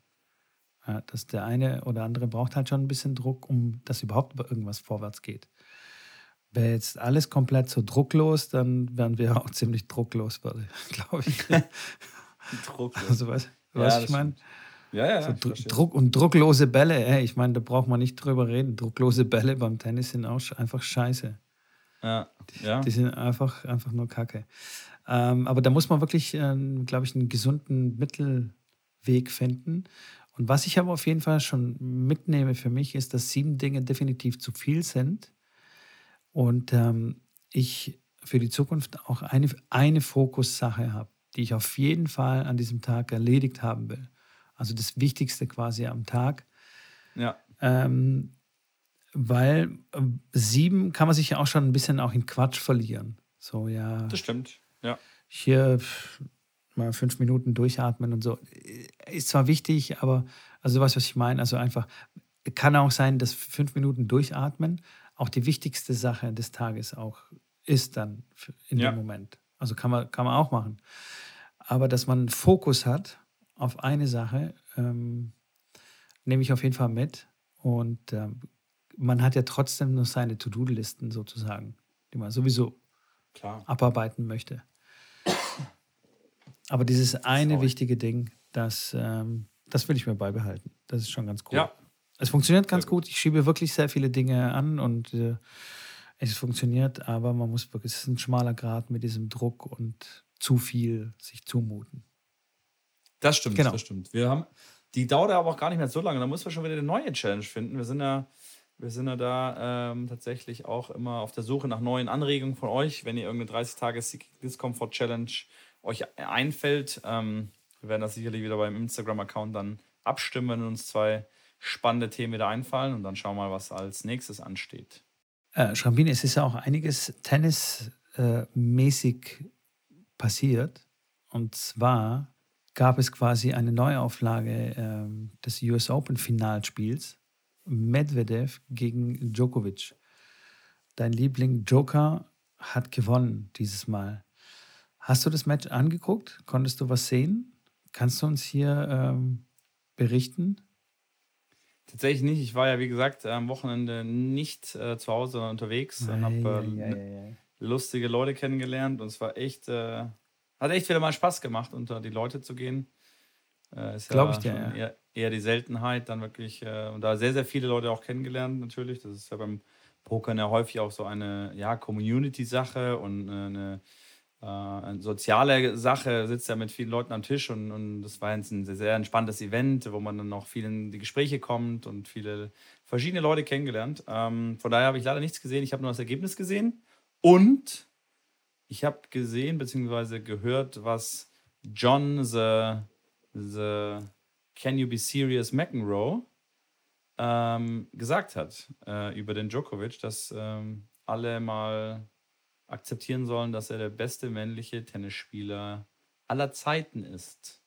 S2: Ja, dass der eine oder andere braucht halt schon ein bisschen Druck, um dass überhaupt irgendwas vorwärts geht. Wäre jetzt alles komplett so drucklos, dann wären wir auch ziemlich drucklos, glaube ich. drucklos. Also, was, was ja, ich meine? Ja, ja. So Druck und drucklose Bälle, ey, ich meine, da braucht man nicht drüber reden. Drucklose Bälle beim Tennis sind auch einfach scheiße. Ja. ja. Die, die sind einfach, einfach nur Kacke. Ähm, aber da muss man wirklich, äh, glaube ich, einen gesunden Mittelweg finden. Und was ich aber auf jeden Fall schon mitnehme für mich, ist, dass sieben Dinge definitiv zu viel sind. Und ähm, ich für die Zukunft auch eine, eine Fokussache habe, die ich auf jeden Fall an diesem Tag erledigt haben will. Also das Wichtigste quasi am Tag. Ja. Ähm, weil äh, sieben kann man sich ja auch schon ein bisschen auch in Quatsch verlieren. So, ja.
S1: Das stimmt, ja.
S2: Hier mal fünf Minuten durchatmen und so. Ist zwar wichtig, aber also was, was ich meine, also einfach, kann auch sein, dass fünf Minuten durchatmen auch die wichtigste Sache des Tages auch ist dann in ja. dem Moment. Also kann man, kann man auch machen. Aber dass man Fokus hat auf eine Sache, ähm, nehme ich auf jeden Fall mit. Und ähm, man hat ja trotzdem noch seine To-Do-Listen sozusagen, die man sowieso Klar. abarbeiten möchte. Aber dieses eine Sorry. wichtige Ding, das, ähm, das will ich mir beibehalten. Das ist schon ganz cool. Ja. Es funktioniert ganz gut. Ich schiebe wirklich sehr viele Dinge an und äh, es funktioniert, aber man muss wirklich, es ist ein schmaler Grad mit diesem Druck und zu viel sich zumuten.
S1: Das stimmt, genau. das stimmt. Wir haben, die dauert aber auch gar nicht mehr so lange. Da muss man schon wieder eine neue Challenge finden. Wir sind ja, wir sind ja da ähm, tatsächlich auch immer auf der Suche nach neuen Anregungen von euch. Wenn ihr irgendeine 30 Tage Discomfort Challenge euch einfällt, ähm, wir werden das sicherlich wieder beim Instagram-Account dann abstimmen, wenn uns zwei spannende Themen wieder einfallen und dann schauen wir mal, was als nächstes ansteht.
S2: Äh, Schrambini, es ist ja auch einiges tennismäßig äh, passiert. Und zwar gab es quasi eine Neuauflage äh, des US Open Finalspiels. Medvedev gegen Djokovic. Dein Liebling Joker hat gewonnen dieses Mal. Hast du das Match angeguckt? Konntest du was sehen? Kannst du uns hier ähm, berichten?
S1: Tatsächlich nicht. Ich war ja, wie gesagt, am Wochenende nicht äh, zu Hause, sondern unterwegs und habe äh, lustige Leute kennengelernt und es war echt, äh, hat echt wieder mal Spaß gemacht, unter die Leute zu gehen. Äh, Glaube ja ich dir, ja. Eher, eher, die Seltenheit, dann wirklich, äh, und da sehr, sehr viele Leute auch kennengelernt natürlich. Das ist ja beim Pokern ja häufig auch so eine ja, Community-Sache und äh, eine eine soziale Sache, sitzt ja mit vielen Leuten am Tisch und, und das war jetzt ein sehr, sehr entspanntes Event, wo man dann noch viel in die Gespräche kommt und viele verschiedene Leute kennengelernt. Ähm, von daher habe ich leider nichts gesehen. Ich habe nur das Ergebnis gesehen und ich habe gesehen bzw. gehört, was John the, the Can You Be Serious McEnroe ähm, gesagt hat äh, über den Djokovic, dass ähm, alle mal akzeptieren sollen, dass er der beste männliche Tennisspieler aller Zeiten ist.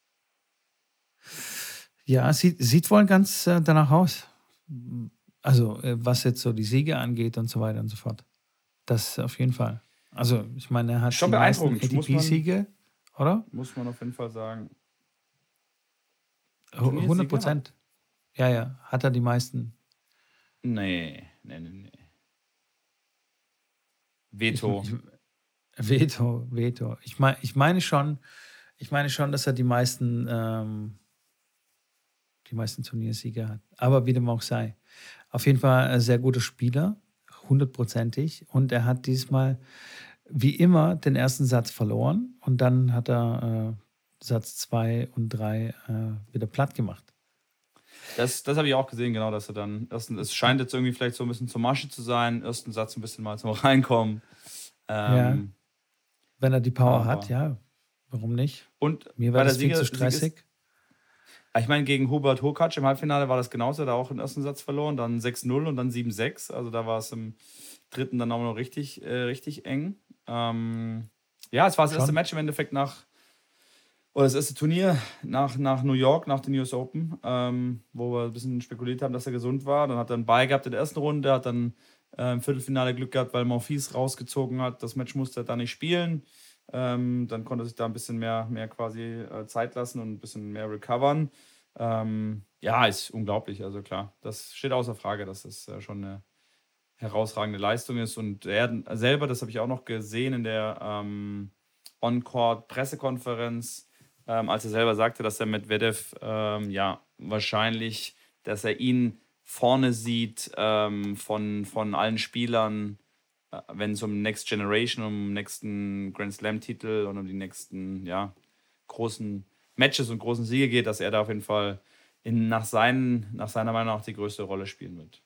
S2: Ja, sieht, sieht wohl ganz äh, danach aus. Also, äh, was jetzt so die Siege angeht und so weiter und so fort. Das auf jeden Fall. Also, ich meine, er hat schon die meisten ATP-Siege, oder?
S1: Muss man auf jeden Fall sagen.
S2: 100 Prozent. Ja, ja. Hat er die meisten?
S1: Nee, nee, nee, nee. Veto.
S2: Ich, Veto, Veto. Ich, mein, ich meine schon, ich meine schon, dass er die meisten, ähm, die meisten Turniersiege hat. Aber wie dem auch sei. Auf jeden Fall ein sehr guter Spieler, hundertprozentig. Und er hat diesmal, wie immer, den ersten Satz verloren. Und dann hat er äh, Satz 2 und 3 äh, wieder platt gemacht.
S1: Das, das habe ich auch gesehen, genau, dass er dann, ersten, es scheint jetzt irgendwie vielleicht so ein bisschen zur Masche zu sein, ersten Satz ein bisschen mal zum Reinkommen. Ähm,
S2: ja. Wenn er die Power hat, ja, warum nicht?
S1: Und mir war das viel zu stressig. Ist, ich meine, gegen Hubert Hokac im Halbfinale war das genauso, da auch den ersten Satz verloren, dann 6-0 und dann 7-6. Also da war es im dritten dann auch noch richtig, äh, richtig eng. Ähm, ja, es war das Schon? erste Match im Endeffekt nach, oder das erste Turnier nach, nach New York, nach den US Open, ähm, wo wir ein bisschen spekuliert haben, dass er gesund war. Dann hat er einen Ball gehabt in der ersten Runde, hat dann äh, im Viertelfinale Glück gehabt, weil Monfils rausgezogen hat. Das Match musste er da nicht spielen. Ähm, dann konnte er sich da ein bisschen mehr, mehr quasi äh, Zeit lassen und ein bisschen mehr recovern. Ähm, ja, ist unglaublich. Also klar, das steht außer Frage, dass das äh, schon eine herausragende Leistung ist. Und er selber, das habe ich auch noch gesehen in der ähm, On-Court-Pressekonferenz, ähm, als er selber sagte, dass er mit Vedev ähm, ja wahrscheinlich, dass er ihn vorne sieht ähm, von, von allen Spielern, äh, wenn es um Next Generation, um den nächsten Grand Slam-Titel und um die nächsten ja, großen Matches und großen Siege geht, dass er da auf jeden Fall in, nach, seinen, nach seiner Meinung nach die größte Rolle spielen wird.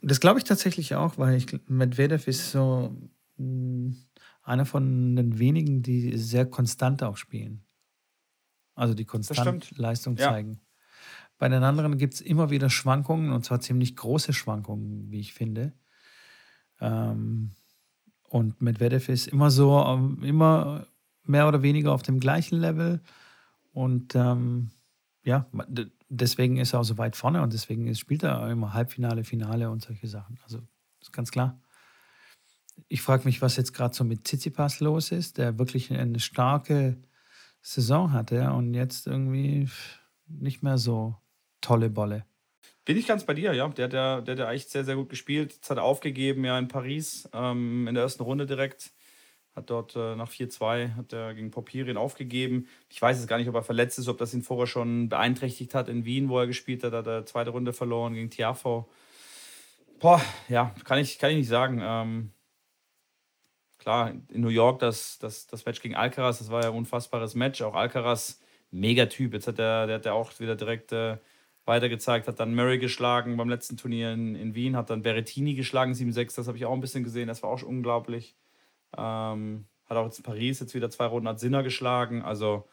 S2: Das glaube ich tatsächlich auch, weil ich, Medvedev ist so mh, mm, einer von den wenigen, die sehr konstant auch spielen. Also die konstant Leistung zeigen. Ja. Bei den anderen gibt es immer wieder Schwankungen und zwar ziemlich große Schwankungen, wie ich finde. Ähm, und Medvedev ist immer so, ähm, immer mehr oder weniger auf dem gleichen Level. Und ähm, ja, deswegen ist er auch so weit vorne und deswegen spielt er immer Halbfinale, Finale und solche Sachen. Also ist ganz klar. Ich frage mich, was jetzt gerade so mit Tsitsipas los ist, der wirklich eine starke Saison hatte und jetzt irgendwie nicht mehr so tolle Bolle.
S1: Bin ich ganz bei dir, ja. Der ja der, der eigentlich sehr, sehr gut gespielt. Jetzt hat er aufgegeben, ja, in Paris, ähm, in der ersten Runde direkt. Hat dort äh, nach 4-2 hat er gegen Popirien aufgegeben. Ich weiß jetzt gar nicht, ob er verletzt ist, ob das ihn vorher schon beeinträchtigt hat in Wien, wo er gespielt hat. Hat er zweite Runde verloren gegen Tiafo. Boah, ja, kann ich, kann ich nicht sagen. Ähm, klar, in New York das, das, das Match gegen Alcaraz, das war ja ein unfassbares Match. Auch Alcaraz, Megatyp. Jetzt hat er, der hat auch wieder direkt äh, weitergezeigt, hat dann Murray geschlagen beim letzten Turnier in, in Wien, hat dann Berrettini geschlagen, 7-6, das habe ich auch ein bisschen gesehen, das war auch unglaublich. Ähm, hat auch jetzt in Paris jetzt wieder zwei Runden hat Sinner geschlagen, also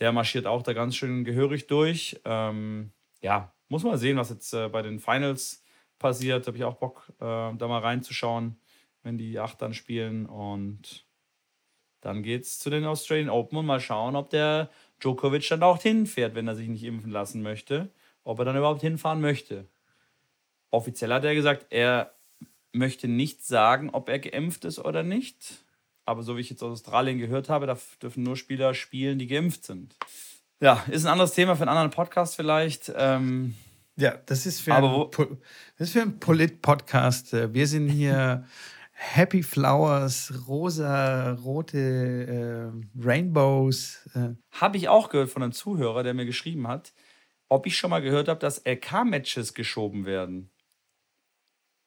S1: der marschiert auch da ganz schön gehörig durch. Ähm, ja, muss man sehen, was jetzt äh, bei den Finals passiert. Habe ich auch Bock, äh, da mal reinzuschauen, wenn die acht dann spielen. Und dann geht es zu den Australian Open und mal schauen, ob der Djokovic dann auch hinfährt, wenn er sich nicht impfen lassen möchte ob er dann überhaupt hinfahren möchte. Offiziell hat er gesagt, er möchte nicht sagen, ob er geimpft ist oder nicht. Aber so wie ich jetzt aus Australien gehört habe, da dürfen nur Spieler spielen, die geimpft sind. Ja, ist ein anderes Thema für einen anderen Podcast vielleicht. Ähm,
S2: ja, das ist für aber ein, das ist für einen Polit-Podcast. Wir sind hier Happy Flowers, rosa, rote äh, Rainbows. Äh.
S1: Habe ich auch gehört von einem Zuhörer, der mir geschrieben hat, ob ich schon mal gehört habe, dass LK-Matches geschoben werden.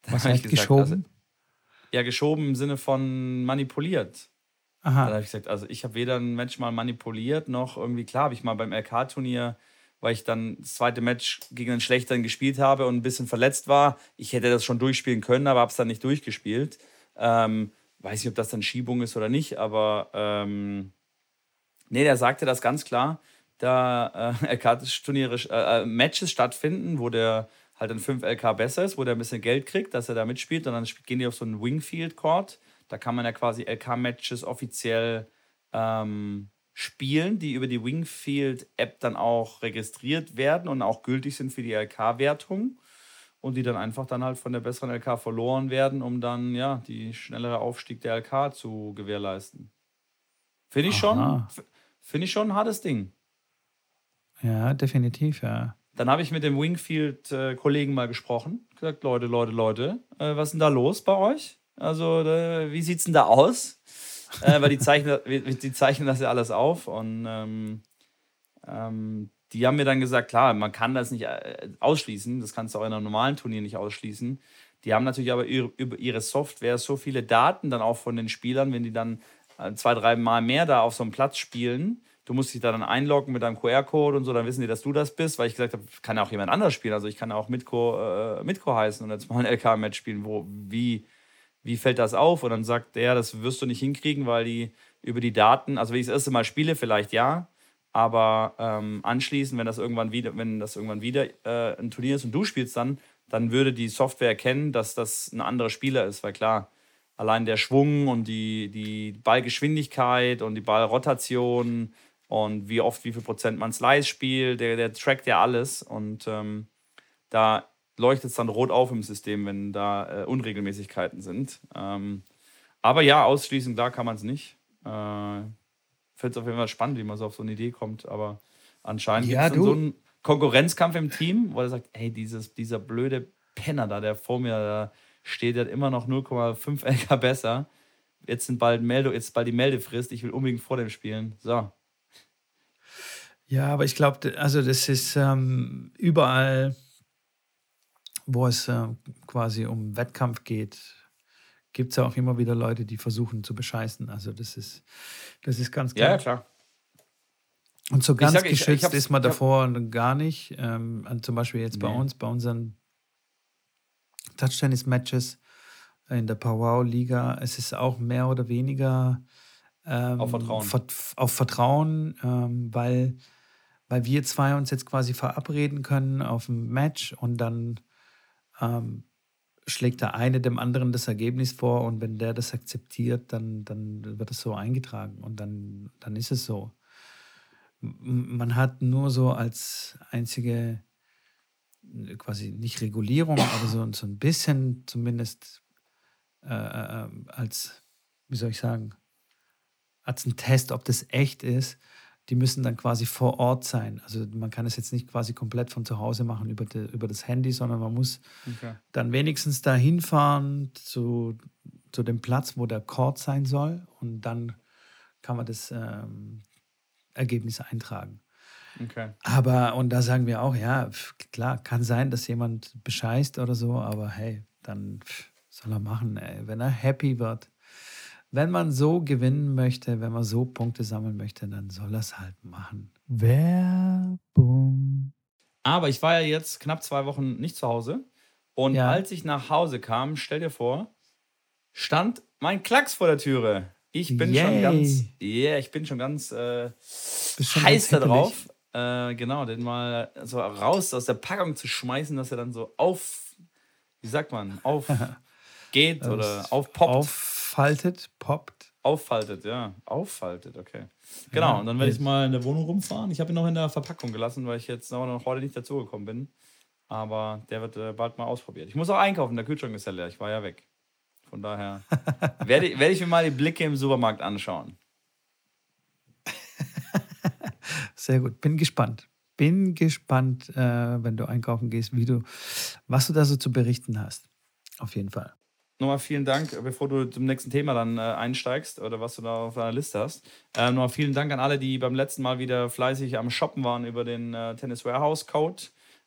S2: Was heißt gesagt, geschoben? Also,
S1: ja, geschoben im Sinne von manipuliert. Aha. Da habe ich gesagt, also ich habe weder ein Match mal manipuliert, noch irgendwie, klar, habe ich mal beim LK-Turnier, weil ich dann das zweite Match gegen einen Schlechteren gespielt habe und ein bisschen verletzt war. Ich hätte das schon durchspielen können, aber habe es dann nicht durchgespielt. Ähm, weiß nicht, ob das dann Schiebung ist oder nicht, aber ähm, nee, der sagte das ganz klar da äh, LK-Turniere, äh, äh, Matches stattfinden, wo der halt in 5 LK besser ist, wo der ein bisschen Geld kriegt, dass er da mitspielt und dann gehen die auf so einen Wingfield-Court. Da kann man ja quasi LK-Matches offiziell ähm, spielen, die über die Wingfield-App dann auch registriert werden und auch gültig sind für die LK-Wertung. Und die dann einfach dann halt von der besseren LK verloren werden, um dann ja die schnellere Aufstieg der LK zu gewährleisten. Finde ich schon, finde ich schon ein hartes Ding.
S2: Ja, definitiv, ja.
S1: Dann habe ich mit dem Wingfield-Kollegen mal gesprochen. Gesagt, Leute, Leute, Leute, äh, was ist denn da los bei euch? Also, äh, wie es denn da aus? äh, weil die zeichnen, die zeichnen das ja alles auf und ähm, ähm, die haben mir dann gesagt, klar, man kann das nicht äh, ausschließen, das kannst du auch in einem normalen Turnier nicht ausschließen. Die haben natürlich aber über ihre Software so viele Daten dann auch von den Spielern, wenn die dann äh, zwei, drei Mal mehr da auf so einem Platz spielen. Du musst dich da dann einloggen mit deinem QR-Code und so, dann wissen die, dass du das bist, weil ich gesagt habe, kann ja auch jemand anders spielen. Also ich kann ja auch Mitko, äh, Mitko heißen und jetzt mal ein LK-Match spielen, wo, wie, wie fällt das auf? Und dann sagt der, das wirst du nicht hinkriegen, weil die über die Daten, also wenn ich das erste Mal spiele, vielleicht ja, aber ähm, anschließend, wenn das irgendwann wieder, wenn das irgendwann wieder äh, ein Turnier ist und du spielst dann, dann würde die Software erkennen, dass das ein anderer Spieler ist, weil klar, allein der Schwung und die, die Ballgeschwindigkeit und die Ballrotation und wie oft, wie viel Prozent man Slice spielt, der, der trackt ja alles und ähm, da leuchtet es dann rot auf im System, wenn da äh, Unregelmäßigkeiten sind. Ähm, aber ja, ausschließen, da kann man es nicht. Äh, finde es auf jeden Fall spannend, wie man so auf so eine Idee kommt. Aber anscheinend ja, gibt es so einen Konkurrenzkampf im Team, wo er sagt, hey, dieses, dieser blöde Penner da, der vor mir da steht, der hat immer noch 0,5 LK besser. Jetzt sind bald Melde, jetzt bald die Meldefrist. Ich will unbedingt vor dem spielen. So.
S2: Ja, aber ich glaube, also das ist ähm, überall, wo es äh, quasi um Wettkampf geht, gibt es ja auch immer wieder Leute, die versuchen zu bescheißen. Also das ist, das ist ganz
S1: klar. Ja, klar.
S2: Und so ganz sag, geschützt ich, ist man davor gar nicht. Ähm, zum Beispiel jetzt nee. bei uns, bei unseren Touch-Tennis-Matches in der Powwow-Liga. Es ist auch mehr oder weniger
S1: ähm, auf Vertrauen,
S2: auf Vertrauen ähm, weil, weil wir zwei uns jetzt quasi verabreden können auf ein Match und dann ähm, schlägt der eine dem anderen das Ergebnis vor und wenn der das akzeptiert, dann, dann wird es so eingetragen und dann, dann ist es so. Man hat nur so als einzige, quasi nicht Regulierung, aber so, so ein bisschen zumindest äh, äh, als, wie soll ich sagen, als ein Test, ob das echt ist, die müssen dann quasi vor Ort sein. Also man kann es jetzt nicht quasi komplett von zu Hause machen über, de, über das Handy, sondern man muss okay. dann wenigstens da hinfahren zu, zu dem Platz, wo der Court sein soll und dann kann man das ähm, Ergebnis eintragen.
S1: Okay.
S2: Aber, und da sagen wir auch, ja, klar, kann sein, dass jemand bescheißt oder so, aber hey, dann soll er machen, ey. Wenn er happy wird, wenn man so gewinnen möchte, wenn man so Punkte sammeln möchte, dann soll er es halt machen. Werbung.
S1: Aber ich war ja jetzt knapp zwei Wochen nicht zu Hause. Und ja. als ich nach Hause kam, stell dir vor, stand mein Klacks vor der Türe. Ich bin Yay. schon ganz, yeah, ich bin schon ganz äh, schon heiß da drauf. Äh, genau, den mal so raus aus der Packung zu schmeißen, dass er dann so auf, wie sagt man, auf geht oder aufpoppt.
S2: Auf Auffaltet, poppt.
S1: Auffaltet, ja. Auffaltet, okay. Genau, ja, und dann werde ich mal in der Wohnung rumfahren. Ich habe ihn noch in der Verpackung gelassen, weil ich jetzt noch heute nicht dazugekommen bin. Aber der wird äh, bald mal ausprobiert. Ich muss auch einkaufen, der Kühlschrank ist ja leer. Ich war ja weg. Von daher werde, werde ich mir mal die Blicke im Supermarkt anschauen.
S2: Sehr gut, bin gespannt. Bin gespannt, äh, wenn du einkaufen gehst, wie du, was du da so zu berichten hast. Auf jeden Fall
S1: nochmal vielen Dank, bevor du zum nächsten Thema dann äh, einsteigst oder was du da auf deiner Liste hast. Äh, nochmal vielen Dank an alle, die beim letzten Mal wieder fleißig am Shoppen waren über den äh, Tennis Warehouse Code.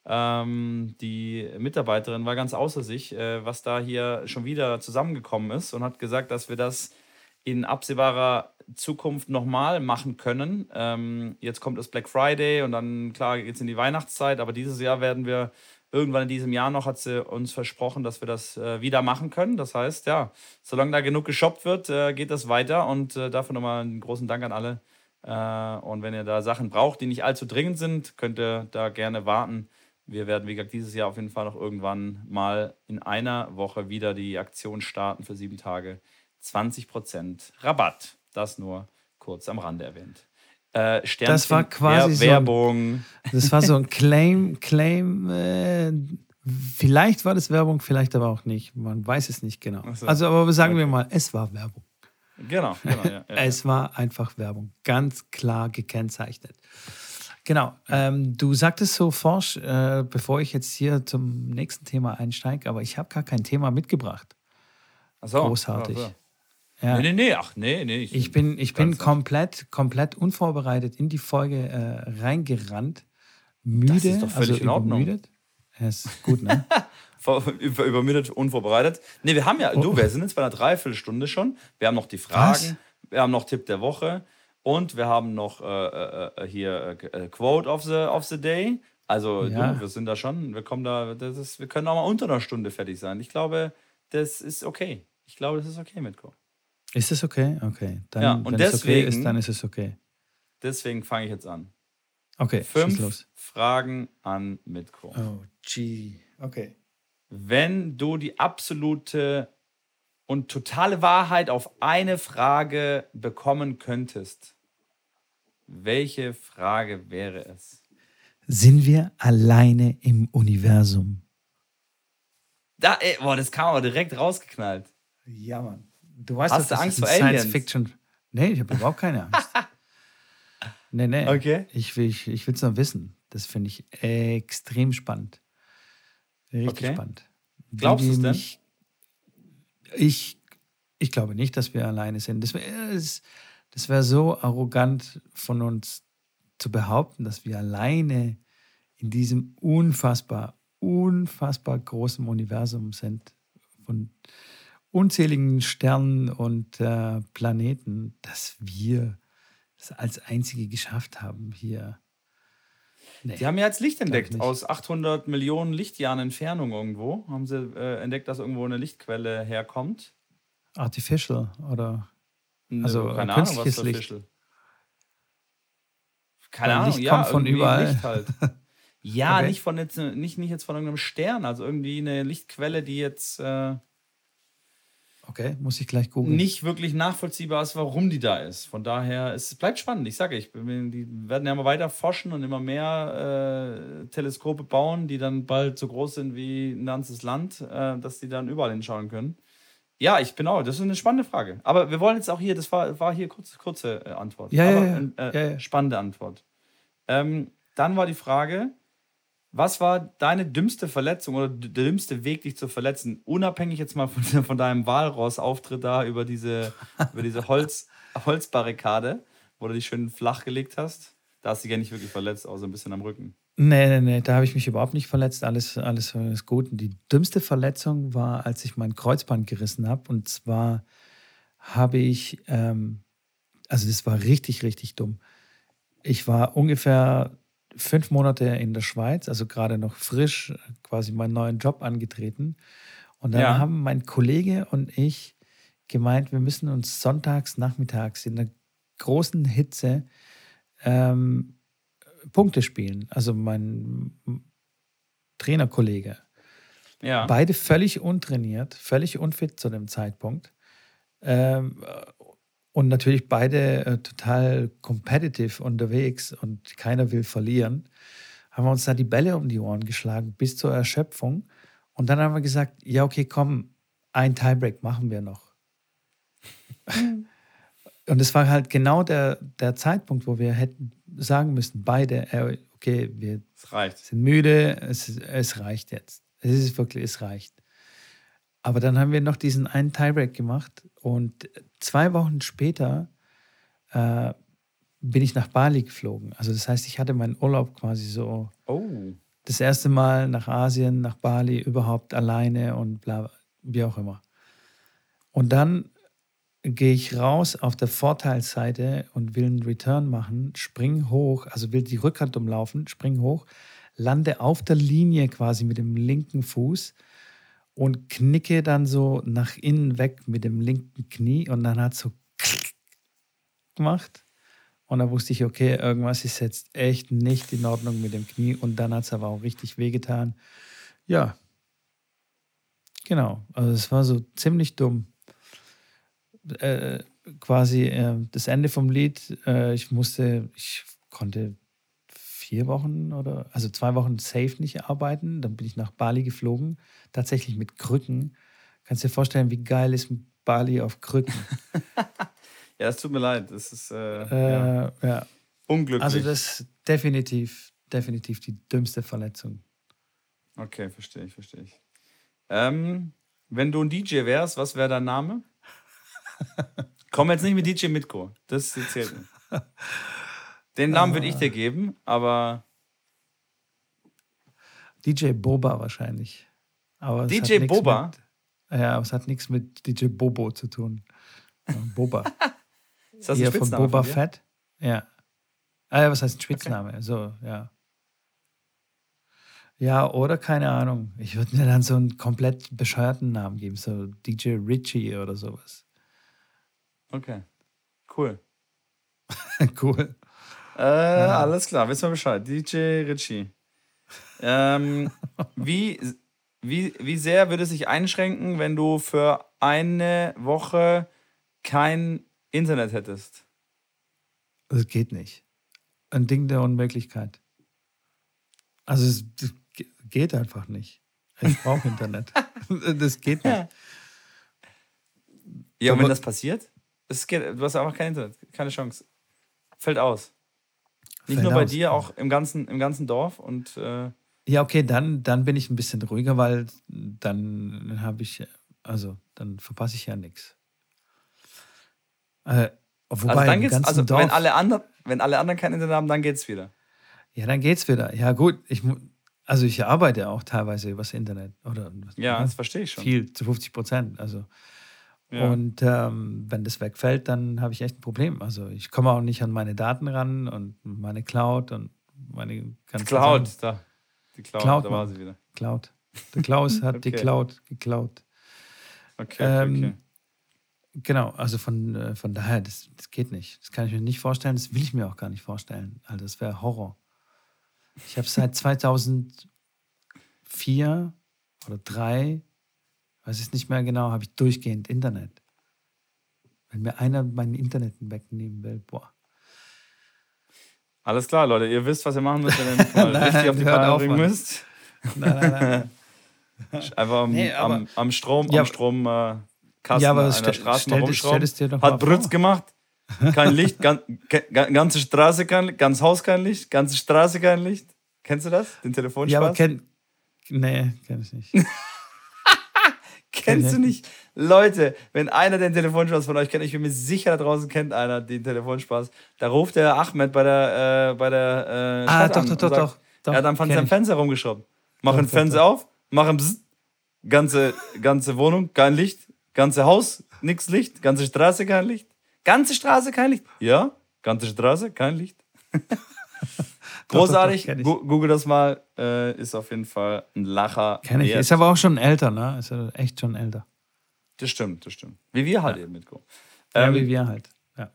S1: Ähm, die Mitarbeiterin war ganz außer sich, äh, was da hier schon wieder zusammengekommen ist und hat gesagt, dass wir das in absehbarer Zukunft nochmal machen können. Ähm, jetzt kommt das Black Friday und dann, klar, geht es in die Weihnachtszeit, aber dieses Jahr werden wir irgendwann in diesem Jahr noch hat sie uns versprochen, dass wir das äh, wieder machen können. Das heißt, ja, solange da genug geshoppt wird, äh, geht das weiter. Und äh, dafür nochmal einen großen Dank an alle. Äh, und wenn ihr da Sachen braucht, die nicht allzu dringend sind, könnt ihr da gerne warten. Wir werden, wie gesagt, dieses Jahr auf jeden Fall noch irgendwann mal in einer Woche wieder die Aktion starten für sieben Tage. 20% Rabatt. Das nur kurz am Rande erwähnt. Äh, Sternchen,
S2: das war quasi
S1: Wer Werbung.
S2: So ein, das war so ein Claim, Claim, äh, Vielleicht war das Werbung, vielleicht aber auch nicht. Man weiß es nicht genau. So. Also, aber sagen okay. wir mal, es war Werbung.
S1: Genau, genau. Ja, ja,
S2: es war einfach Werbung, ganz klar gekennzeichnet. Genau. Ähm, du sagtest so forsch, äh, bevor ich jetzt hier zum nächsten Thema einsteige, aber ich habe gar kein Thema mitgebracht.
S1: Ach so,
S2: Großartig.
S1: Ja, ja. Nee, nee, nee, ach nee, nee.
S2: Ich, ich bin, ich bin komplett, komplett unvorbereitet in die Folge äh, reingerannt. Müde, das ist doch völlig also in Ordnung. Übermüdet. Ja, ist gut, ne?
S1: übermüdet, unvorbereitet. Nee, wir haben ja, du, oh. wir sind jetzt bei einer Dreiviertelstunde schon. Wir haben noch die Fragen, Was? wir haben noch Tipp der Woche und wir haben noch äh, äh, äh hier äh, Quote of the, of the Day. Also, ja. du, wir sind da schon, wir kommen da, das ist, wir können auch mal unter einer Stunde fertig sein. Ich glaube, das ist okay. Ich glaube, das ist okay, Mitko.
S2: Ist es okay? Okay. Dann, ja, und wenn deswegen, es okay ist, dann ist es okay.
S1: Deswegen fange ich jetzt an.
S2: Okay,
S1: fünf. Fragen an Mitko.
S2: Oh, gee. Okay.
S1: Wenn du die absolute und totale Wahrheit auf eine Frage bekommen könntest, welche Frage wäre es?
S2: Sind wir alleine im Universum?
S1: Da, ey, boah, das kam aber direkt rausgeknallt.
S2: Ja, Mann. Du weißt, Hast du Angst vor Science Aliens? Fiction. Nee, ich habe überhaupt keine Angst. nee, nee.
S1: Okay.
S2: Ich, ich, ich will es noch wissen. Das finde ich extrem spannend. Richtig okay. spannend.
S1: Glaubst du es denn?
S2: Ich, ich glaube nicht, dass wir alleine sind. Das wäre das wär so arrogant von uns zu behaupten, dass wir alleine in diesem unfassbar, unfassbar großen Universum sind. Von unzähligen Sternen und äh, Planeten, dass wir das als einzige geschafft haben hier.
S1: Nee, die haben ja jetzt Licht entdeckt aus 800 Millionen Lichtjahren Entfernung irgendwo. Haben sie äh, entdeckt, dass irgendwo eine Lichtquelle herkommt.
S2: Artificial oder
S1: also keine Ahnung, was. Licht. Keine Weil Ahnung, Licht
S2: ja, kommt von überall. Licht
S1: halt. ja, okay. nicht von jetzt, nicht, nicht jetzt von irgendeinem Stern, also irgendwie eine Lichtquelle, die jetzt äh,
S2: Okay, muss ich gleich googeln.
S1: Nicht wirklich nachvollziehbar ist, warum die da ist. Von daher, es bleibt spannend. Ich sage, ich, die werden ja immer weiter forschen und immer mehr äh, Teleskope bauen, die dann bald so groß sind wie ein ganzes Land, äh, dass die dann überall hinschauen können. Ja, ich bin auch. Das ist eine spannende Frage. Aber wir wollen jetzt auch hier, das war, war hier kurze, kurze äh, Antwort.
S2: Ja,
S1: Aber,
S2: ja,
S1: ja. Äh, ja, Spannende Antwort. Ähm, dann war die Frage, was war deine dümmste Verletzung oder der dümmste Weg, dich zu verletzen? Unabhängig jetzt mal von, von deinem Walross-Auftritt da über diese, über diese Holz, Holzbarrikade, wo du dich schön flach gelegt hast. Da hast du dich ja nicht wirklich verletzt, außer ein bisschen am Rücken.
S2: Nee, nee, nee, da habe ich mich überhaupt nicht verletzt. Alles, alles, alles gut. Und die dümmste Verletzung war, als ich mein Kreuzband gerissen habe. Und zwar habe ich, ähm, also das war richtig, richtig dumm. Ich war ungefähr fünf Monate in der Schweiz, also gerade noch frisch quasi meinen neuen Job angetreten. Und dann ja. haben mein Kollege und ich gemeint, wir müssen uns sonntags nachmittags in der großen Hitze ähm, Punkte spielen. Also mein Trainerkollege.
S1: Ja.
S2: Beide völlig untrainiert, völlig unfit zu dem Zeitpunkt. Ähm, und natürlich beide äh, total competitive unterwegs und keiner will verlieren. Haben wir uns da die Bälle um die Ohren geschlagen bis zur Erschöpfung. Und dann haben wir gesagt, ja, okay, komm, ein Tiebreak machen wir noch. Mhm. und es war halt genau der, der Zeitpunkt, wo wir hätten sagen müssen, beide, äh, okay, wir sind müde, es, es reicht jetzt. Es ist wirklich, es reicht. Aber dann haben wir noch diesen einen Tiebreak gemacht und zwei Wochen später äh, bin ich nach Bali geflogen. Also das heißt, ich hatte meinen Urlaub quasi so
S1: oh.
S2: das erste Mal nach Asien, nach Bali überhaupt alleine und bla, wie auch immer. Und dann gehe ich raus auf der Vorteilsseite und will einen Return machen, spring hoch, also will die Rückhand umlaufen, spring hoch, lande auf der Linie quasi mit dem linken Fuß und knicke dann so nach innen weg mit dem linken Knie und dann hat so gemacht. Und da wusste ich, okay, irgendwas ist jetzt echt nicht in Ordnung mit dem Knie. Und dann hat es aber auch richtig wehgetan. Ja, genau. Also es war so ziemlich dumm. Äh, quasi äh, das Ende vom Lied. Äh, ich musste, ich konnte vier Wochen oder, also zwei Wochen safe nicht arbeiten. Dann bin ich nach Bali geflogen, tatsächlich mit Krücken. Kannst du dir vorstellen, wie geil ist Bali auf Krücken?
S1: ja, es tut mir leid. Das ist äh,
S2: äh, ja. ja.
S1: unglücklich.
S2: Also das ist definitiv, definitiv die dümmste Verletzung.
S1: Okay, verstehe ich, verstehe ich. Ähm, wenn du ein DJ wärst, was wäre dein Name? Komm jetzt nicht mit DJ Mitko. Das zählt nicht. Den Namen würde ich dir geben, aber.
S2: DJ Boba wahrscheinlich. Aber
S1: DJ Boba?
S2: Mit, ja, aber es hat nichts mit DJ Bobo zu tun. Boba.
S1: ist das ein
S2: von Boba von Fett? Ja. Ah, ja, was heißt ein Spitzname? Okay. So, ja. Ja, oder keine Ahnung. Ich würde mir dann so einen komplett bescheuerten Namen geben, so DJ Richie oder sowas.
S1: Okay. Cool.
S2: cool.
S1: Äh, ja. Alles klar, wissen wir Bescheid. DJ Richie. Ähm, wie, wie, wie sehr würde es sich einschränken, wenn du für eine Woche kein Internet hättest?
S2: Das geht nicht. Ein Ding der Unmöglichkeit. Also es geht einfach nicht. Ich brauche Internet. das geht nicht.
S1: Ja, und wenn das passiert? Es geht, du hast einfach kein Internet, keine Chance. Fällt aus. Nicht nur bei dir, auch im ganzen, im ganzen Dorf und. Äh
S2: ja, okay, dann, dann bin ich ein bisschen ruhiger, weil dann habe ich, also dann verpasse ich ja nichts. Äh, wobei,
S1: also dann geht's, also Dorf, wenn alle anderen, wenn alle anderen kein Internet haben, dann geht's wieder.
S2: Ja, dann geht's wieder. Ja, gut, ich also ich arbeite auch teilweise übers Internet. Oder,
S1: ja, das verstehe ich schon.
S2: Viel, zu 50 Prozent. Also ja. Und ähm, wenn das wegfällt, dann habe ich echt ein Problem. Also ich komme auch nicht an meine Daten ran und meine Cloud und meine
S1: ganzen Cloud, Sachen. da. Die Cloud, Cloud da war sie wieder.
S2: Cloud. Der Klaus hat okay. die Cloud geklaut.
S1: Okay, ähm, okay.
S2: Genau, also von, äh, von daher, das, das geht nicht. Das kann ich mir nicht vorstellen, das will ich mir auch gar nicht vorstellen. Also das wäre Horror. Ich habe seit 2004 oder 2003 weiß es nicht mehr genau, habe ich durchgehend Internet. Wenn mir einer mein Internet wegnehmen will, boah.
S1: Alles klar, Leute, ihr wisst, was ihr machen müsst, wenn ihr mal richtig auf die Beine bringen müsst. Nein, nein, nein. Einfach am, nee, aber, am, am, Strom, ja, am Strom äh, Kasten ja, aber einer Straße mal rumschrauben. Hat Brütz gemacht. Kein Licht, gan, ganze Straße kein Licht, ganz Haus kein Licht, ganze Straße kein Licht. Kennst du das? Den Telefonspaß? Ja, aber kenn,
S2: nee, kenn ich nicht.
S1: Kennst du nicht? Leute, wenn einer den Telefonspaß von euch kennt, ich bin mir sicher, da draußen kennt einer den Telefonspaß, da ruft der Ahmed bei der, äh, bei der
S2: äh, ah, doch, doch, doch, sagt, doch,
S1: doch. Er hat am Fenster rumgeschraubt. Mach ein Fenster auf, mach ein Bzzz, ganze, ganze Wohnung, kein Licht, ganze Haus, nix Licht, ganze Straße, kein Licht. Ganze Straße, kein Licht. Ja, ganze Straße, kein Licht. Großartig. Doch, doch, Google das mal. Äh, ist auf jeden Fall ein Lacher.
S2: Kenn ich. Ist aber auch schon älter, ne? Ist ja echt schon älter.
S1: Das stimmt, das stimmt. Wie wir halt ja. eben mit Go.
S2: Ähm, ja, wie wir halt. Ja.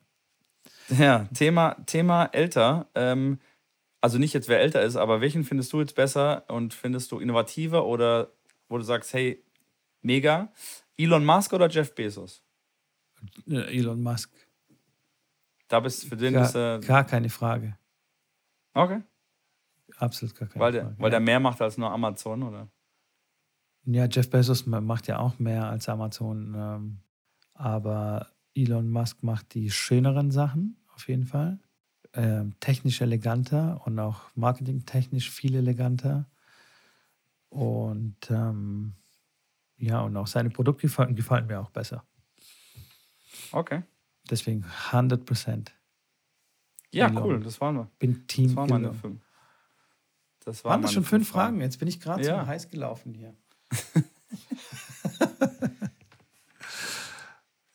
S1: Ja, Thema, Thema älter. Ähm, also nicht jetzt, wer älter ist, aber welchen findest du jetzt besser und findest du innovativer oder wo du sagst, hey, mega? Elon Musk oder Jeff Bezos?
S2: Elon Musk.
S1: Da bist für den
S2: gar,
S1: ist er.
S2: Gar keine Frage.
S1: Okay.
S2: Absolut gar keine
S1: weil der, Frage. Weil der mehr macht als nur Amazon, oder?
S2: Ja, Jeff Bezos macht ja auch mehr als Amazon. Ähm, aber Elon Musk macht die schöneren Sachen, auf jeden Fall. Ähm, technisch eleganter und auch marketingtechnisch viel eleganter. Und ähm, ja, und auch seine Produkte gefallen, gefallen mir auch besser.
S1: Okay.
S2: Deswegen 100 Prozent.
S1: Ja, Elon. cool, das waren wir.
S2: Bin Team
S1: das waren meine fünf.
S2: Das waren, waren das schon fünf Fragen? Fragen? Jetzt bin ich gerade ja. so heiß gelaufen hier.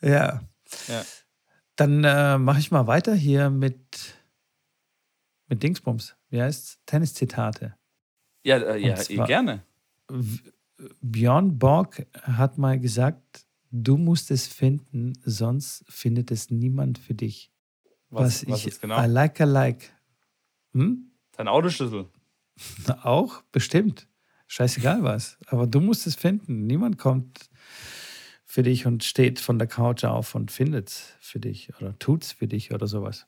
S2: ja.
S1: ja.
S2: Dann äh, mache ich mal weiter hier mit, mit Dingsbums. Wie heißt's? Tenniszitate.
S1: Ja, äh, ja eh, gerne.
S2: Björn Borg hat mal gesagt, du musst es finden, sonst findet es niemand für dich. Was, was, was ich genau? I like, I like. Hm?
S1: Dein Autoschlüssel.
S2: Auch, bestimmt. Scheißegal was. Aber du musst es finden. Niemand kommt für dich und steht von der Couch auf und findet es für dich oder tut es für dich oder sowas.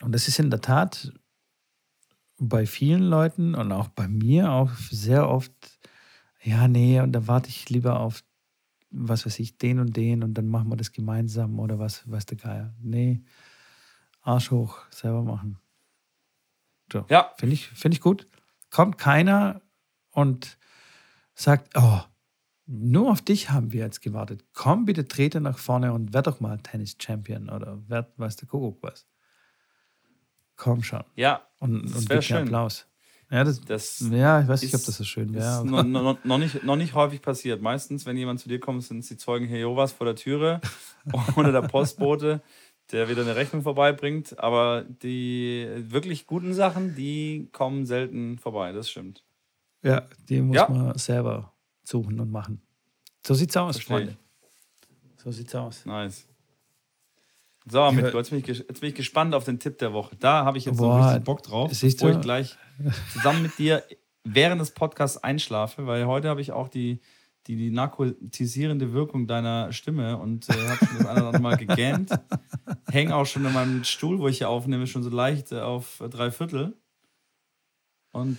S2: Und das ist in der Tat bei vielen Leuten und auch bei mir auch sehr oft, ja, nee, und da warte ich lieber auf, was weiß ich, den und den und dann machen wir das gemeinsam oder was, weiß der Geier. Nee, Arsch hoch, selber machen. So. Ja. Finde ich, find ich gut. Kommt keiner und sagt, oh, nur auf dich haben wir jetzt gewartet. Komm bitte, trete nach vorne und werd doch mal Tennis-Champion oder werd, weiß der Kuckuck was. Komm schon.
S1: Ja,
S2: und, das und schön. Applaus. Ja, das, das ja, ich weiß nicht, ob das so schön wäre.
S1: Ist noch, noch, noch, nicht, noch nicht häufig passiert. Meistens, wenn jemand zu dir kommt, sind es die Zeugen Jehovas vor der Türe oder der Postbote, der wieder eine Rechnung vorbeibringt. Aber die wirklich guten Sachen, die kommen selten vorbei. Das stimmt.
S2: Ja, die muss ja. man selber suchen und machen. So sieht's aus, Freunde. So sieht's aus.
S1: Nice. So, mit, jetzt, bin ich, jetzt bin ich gespannt auf den Tipp der Woche. Da habe ich jetzt Boah, so richtig Bock drauf, bevor ich gleich zusammen mit dir während des Podcasts einschlafe, weil heute habe ich auch die, die, die narkotisierende Wirkung deiner Stimme und äh, habe schon das eine oder andere Mal gegähnt. Hänge auch schon in meinem Stuhl, wo ich hier aufnehme, schon so leicht äh, auf drei Viertel. Und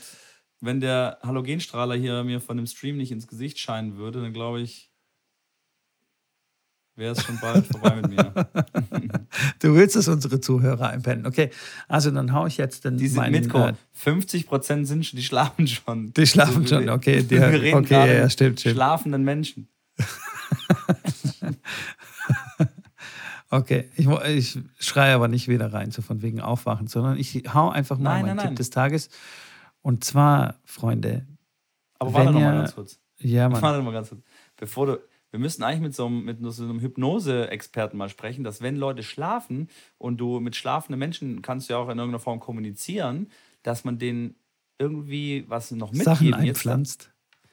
S1: wenn der Halogenstrahler hier mir von dem Stream nicht ins Gesicht scheinen würde, dann glaube ich, wäre es schon bald vorbei mit mir.
S2: du willst, dass unsere Zuhörer einpennen. Okay, also dann haue ich jetzt den.
S1: Die sind meinen, Mitko. Äh, 50 Prozent sind schon, die schlafen schon.
S2: Die schlafen also, schon, okay. Die, wir reden okay, ja, stimmt, stimmt.
S1: Schlafenden Menschen.
S2: okay, ich, ich schreie aber nicht wieder rein, so von wegen Aufwachen, sondern ich hau einfach mal nein, meinen nein, Tipp nein. des Tages. Und zwar, Freunde.
S1: Aber warte noch mal ganz kurz. Ja, Mann. Warte mal ganz kurz. Bevor du, wir müssen eigentlich mit so einem, mit so einem Hypnose-Experten mal sprechen, dass wenn Leute schlafen und du mit schlafenden Menschen kannst du ja auch in irgendeiner Form kommunizieren, dass man denen irgendwie was noch mitgeben
S2: Sachen einpflanzt.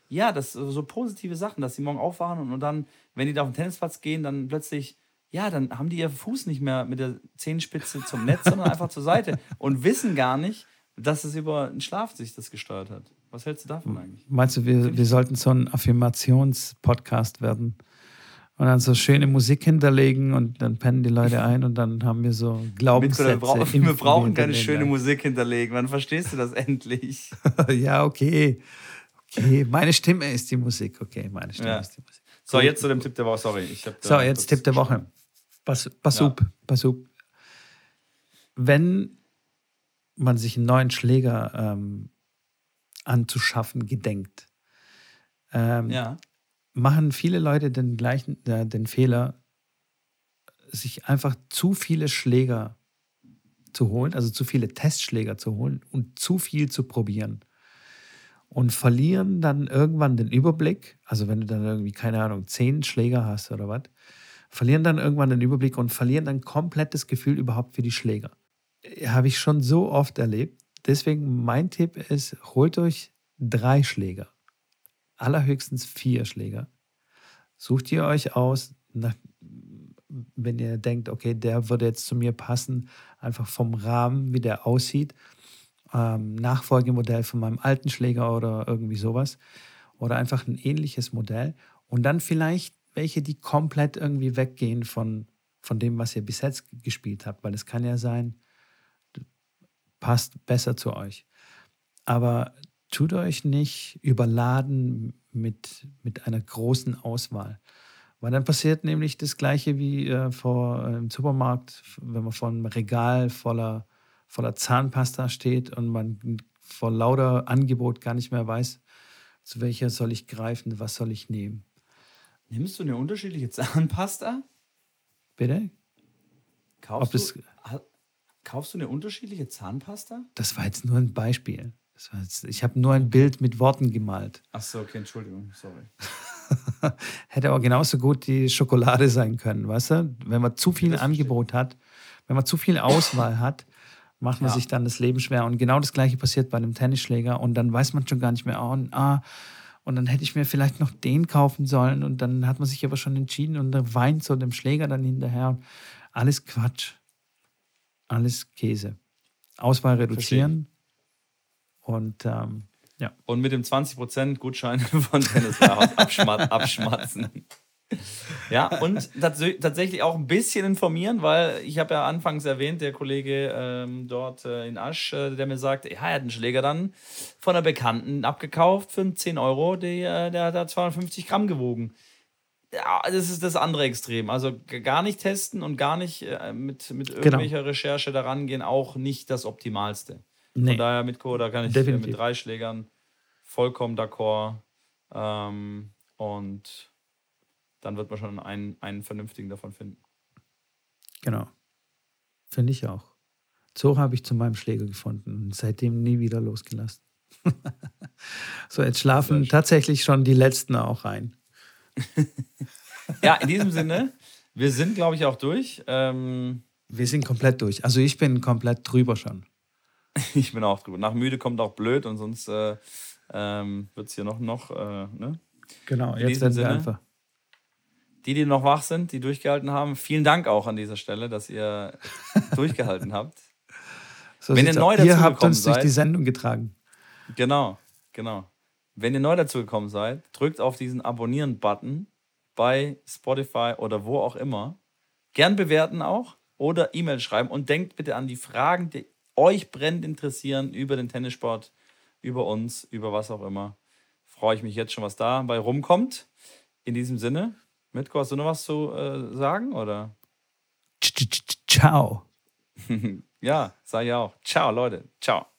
S1: Ja, das so positive Sachen, dass sie morgen aufwachen und, und dann, wenn die da auf den Tennisplatz gehen, dann plötzlich ja, dann haben die ihren Fuß nicht mehr mit der Zehenspitze zum Netz, sondern einfach zur Seite und wissen gar nicht, dass es über den Schlaf sich das gesteuert hat. Was hältst du davon eigentlich?
S2: Meinst du, wir, wir sollten so ein Affirmations-Podcast werden? Und dann so schöne Musik hinterlegen und dann pennen die Leute ein und dann haben wir so Glaubenssätze.
S1: Wir, brauchen, wir brauchen keine schöne Musik hinterlegen. Wann verstehst du das endlich?
S2: ja, okay. Okay, meine Stimme ist die Musik. Okay, meine Stimme ja. ist die Musik.
S1: So, jetzt zu dem Tipp der Woche. Sorry. Ich
S2: so, jetzt Tipp der Woche. Pass, pass ja. up, pass up. Wenn man sich einen neuen Schläger ähm, anzuschaffen gedenkt, ähm, ja. machen viele Leute den gleichen, äh, den Fehler, sich einfach zu viele Schläger zu holen, also zu viele Testschläger zu holen und zu viel zu probieren. Und verlieren dann irgendwann den Überblick, also wenn du dann irgendwie, keine Ahnung, zehn Schläger hast oder was, verlieren dann irgendwann den Überblick und verlieren dann komplett das Gefühl überhaupt für die Schläger habe ich schon so oft erlebt. Deswegen mein Tipp ist, holt euch drei Schläger. Allerhöchstens vier Schläger. Sucht ihr euch aus, nach, wenn ihr denkt, okay, der würde jetzt zu mir passen, einfach vom Rahmen, wie der aussieht. Ähm, Nachfolgemodell von meinem alten Schläger oder irgendwie sowas. Oder einfach ein ähnliches Modell. Und dann vielleicht welche, die komplett irgendwie weggehen von, von dem, was ihr bis jetzt gespielt habt. Weil es kann ja sein, passt besser zu euch. Aber tut euch nicht überladen mit, mit einer großen Auswahl. Weil dann passiert nämlich das Gleiche wie äh, vor, äh, im Supermarkt, wenn man vor einem Regal voller, voller Zahnpasta steht und man vor lauter Angebot gar nicht mehr weiß, zu welcher soll ich greifen, was soll ich nehmen.
S1: Nimmst du eine unterschiedliche Zahnpasta?
S2: Bitte?
S1: Kaufst du, Kaufst du eine unterschiedliche Zahnpasta?
S2: Das war jetzt nur ein Beispiel. Jetzt, ich habe nur ein Bild mit Worten gemalt.
S1: Ach so, okay, Entschuldigung, sorry.
S2: Hätte aber genauso gut die Schokolade sein können, weißt du? Wenn man zu viel Angebot hat, wenn man zu viel Auswahl hat, macht man ja. sich dann das Leben schwer. Und genau das Gleiche passiert bei einem Tennisschläger. Und dann weiß man schon gar nicht mehr, oh, ah, und dann hätte ich mir vielleicht noch den kaufen sollen. Und dann hat man sich aber schon entschieden und dann weint so dem Schläger dann hinterher. Alles Quatsch alles Käse. Auswahl reduzieren und ähm, ja.
S1: Und mit dem 20% Gutschein von Tennis abschmat abschmatzen. Ja, und tatsächlich auch ein bisschen informieren, weil ich habe ja anfangs erwähnt, der Kollege ähm, dort äh, in Asch, äh, der mir sagt, ja, er hat einen Schläger dann von einer Bekannten abgekauft für 10 Euro, die, äh, der hat da 250 Gramm gewogen. Ja, das ist das andere Extrem. Also gar nicht testen und gar nicht äh, mit, mit genau. irgendwelcher genau. Recherche daran gehen, auch nicht das Optimalste. Nee. Von daher, Mitko, da kann ich Definitiv. mit drei Schlägern vollkommen d'accord. Ähm, und dann wird man schon einen, einen vernünftigen davon finden.
S2: Genau. Finde ich auch. So habe ich zu meinem Schläger gefunden und seitdem nie wieder losgelassen. so, jetzt schlafen tatsächlich schon die letzten auch ein.
S1: ja, in diesem Sinne, wir sind, glaube ich, auch durch. Ähm,
S2: wir sind komplett durch. Also ich bin komplett drüber schon.
S1: ich bin auch drüber. Nach müde kommt auch blöd und sonst äh, ähm, wird es hier noch, noch äh, ne?
S2: Genau, in jetzt werden wir einfach.
S1: Die, die noch wach sind, die durchgehalten haben, vielen Dank auch an dieser Stelle, dass ihr durchgehalten habt.
S2: So Wenn ihr neu dazu ihr habt uns seid, durch die Sendung getragen.
S1: Genau, genau. Wenn ihr neu dazu gekommen seid, drückt auf diesen Abonnieren-Button bei Spotify oder wo auch immer. Gern bewerten auch oder E-Mail schreiben und denkt bitte an die Fragen, die euch brennend interessieren über den Tennissport, über uns, über was auch immer. Freue ich mich jetzt schon, was da bei rumkommt. In diesem Sinne, Mitko, hast du noch was zu äh, sagen oder?
S2: Ciao.
S1: ja, sag ich auch. Ciao, Leute. Ciao.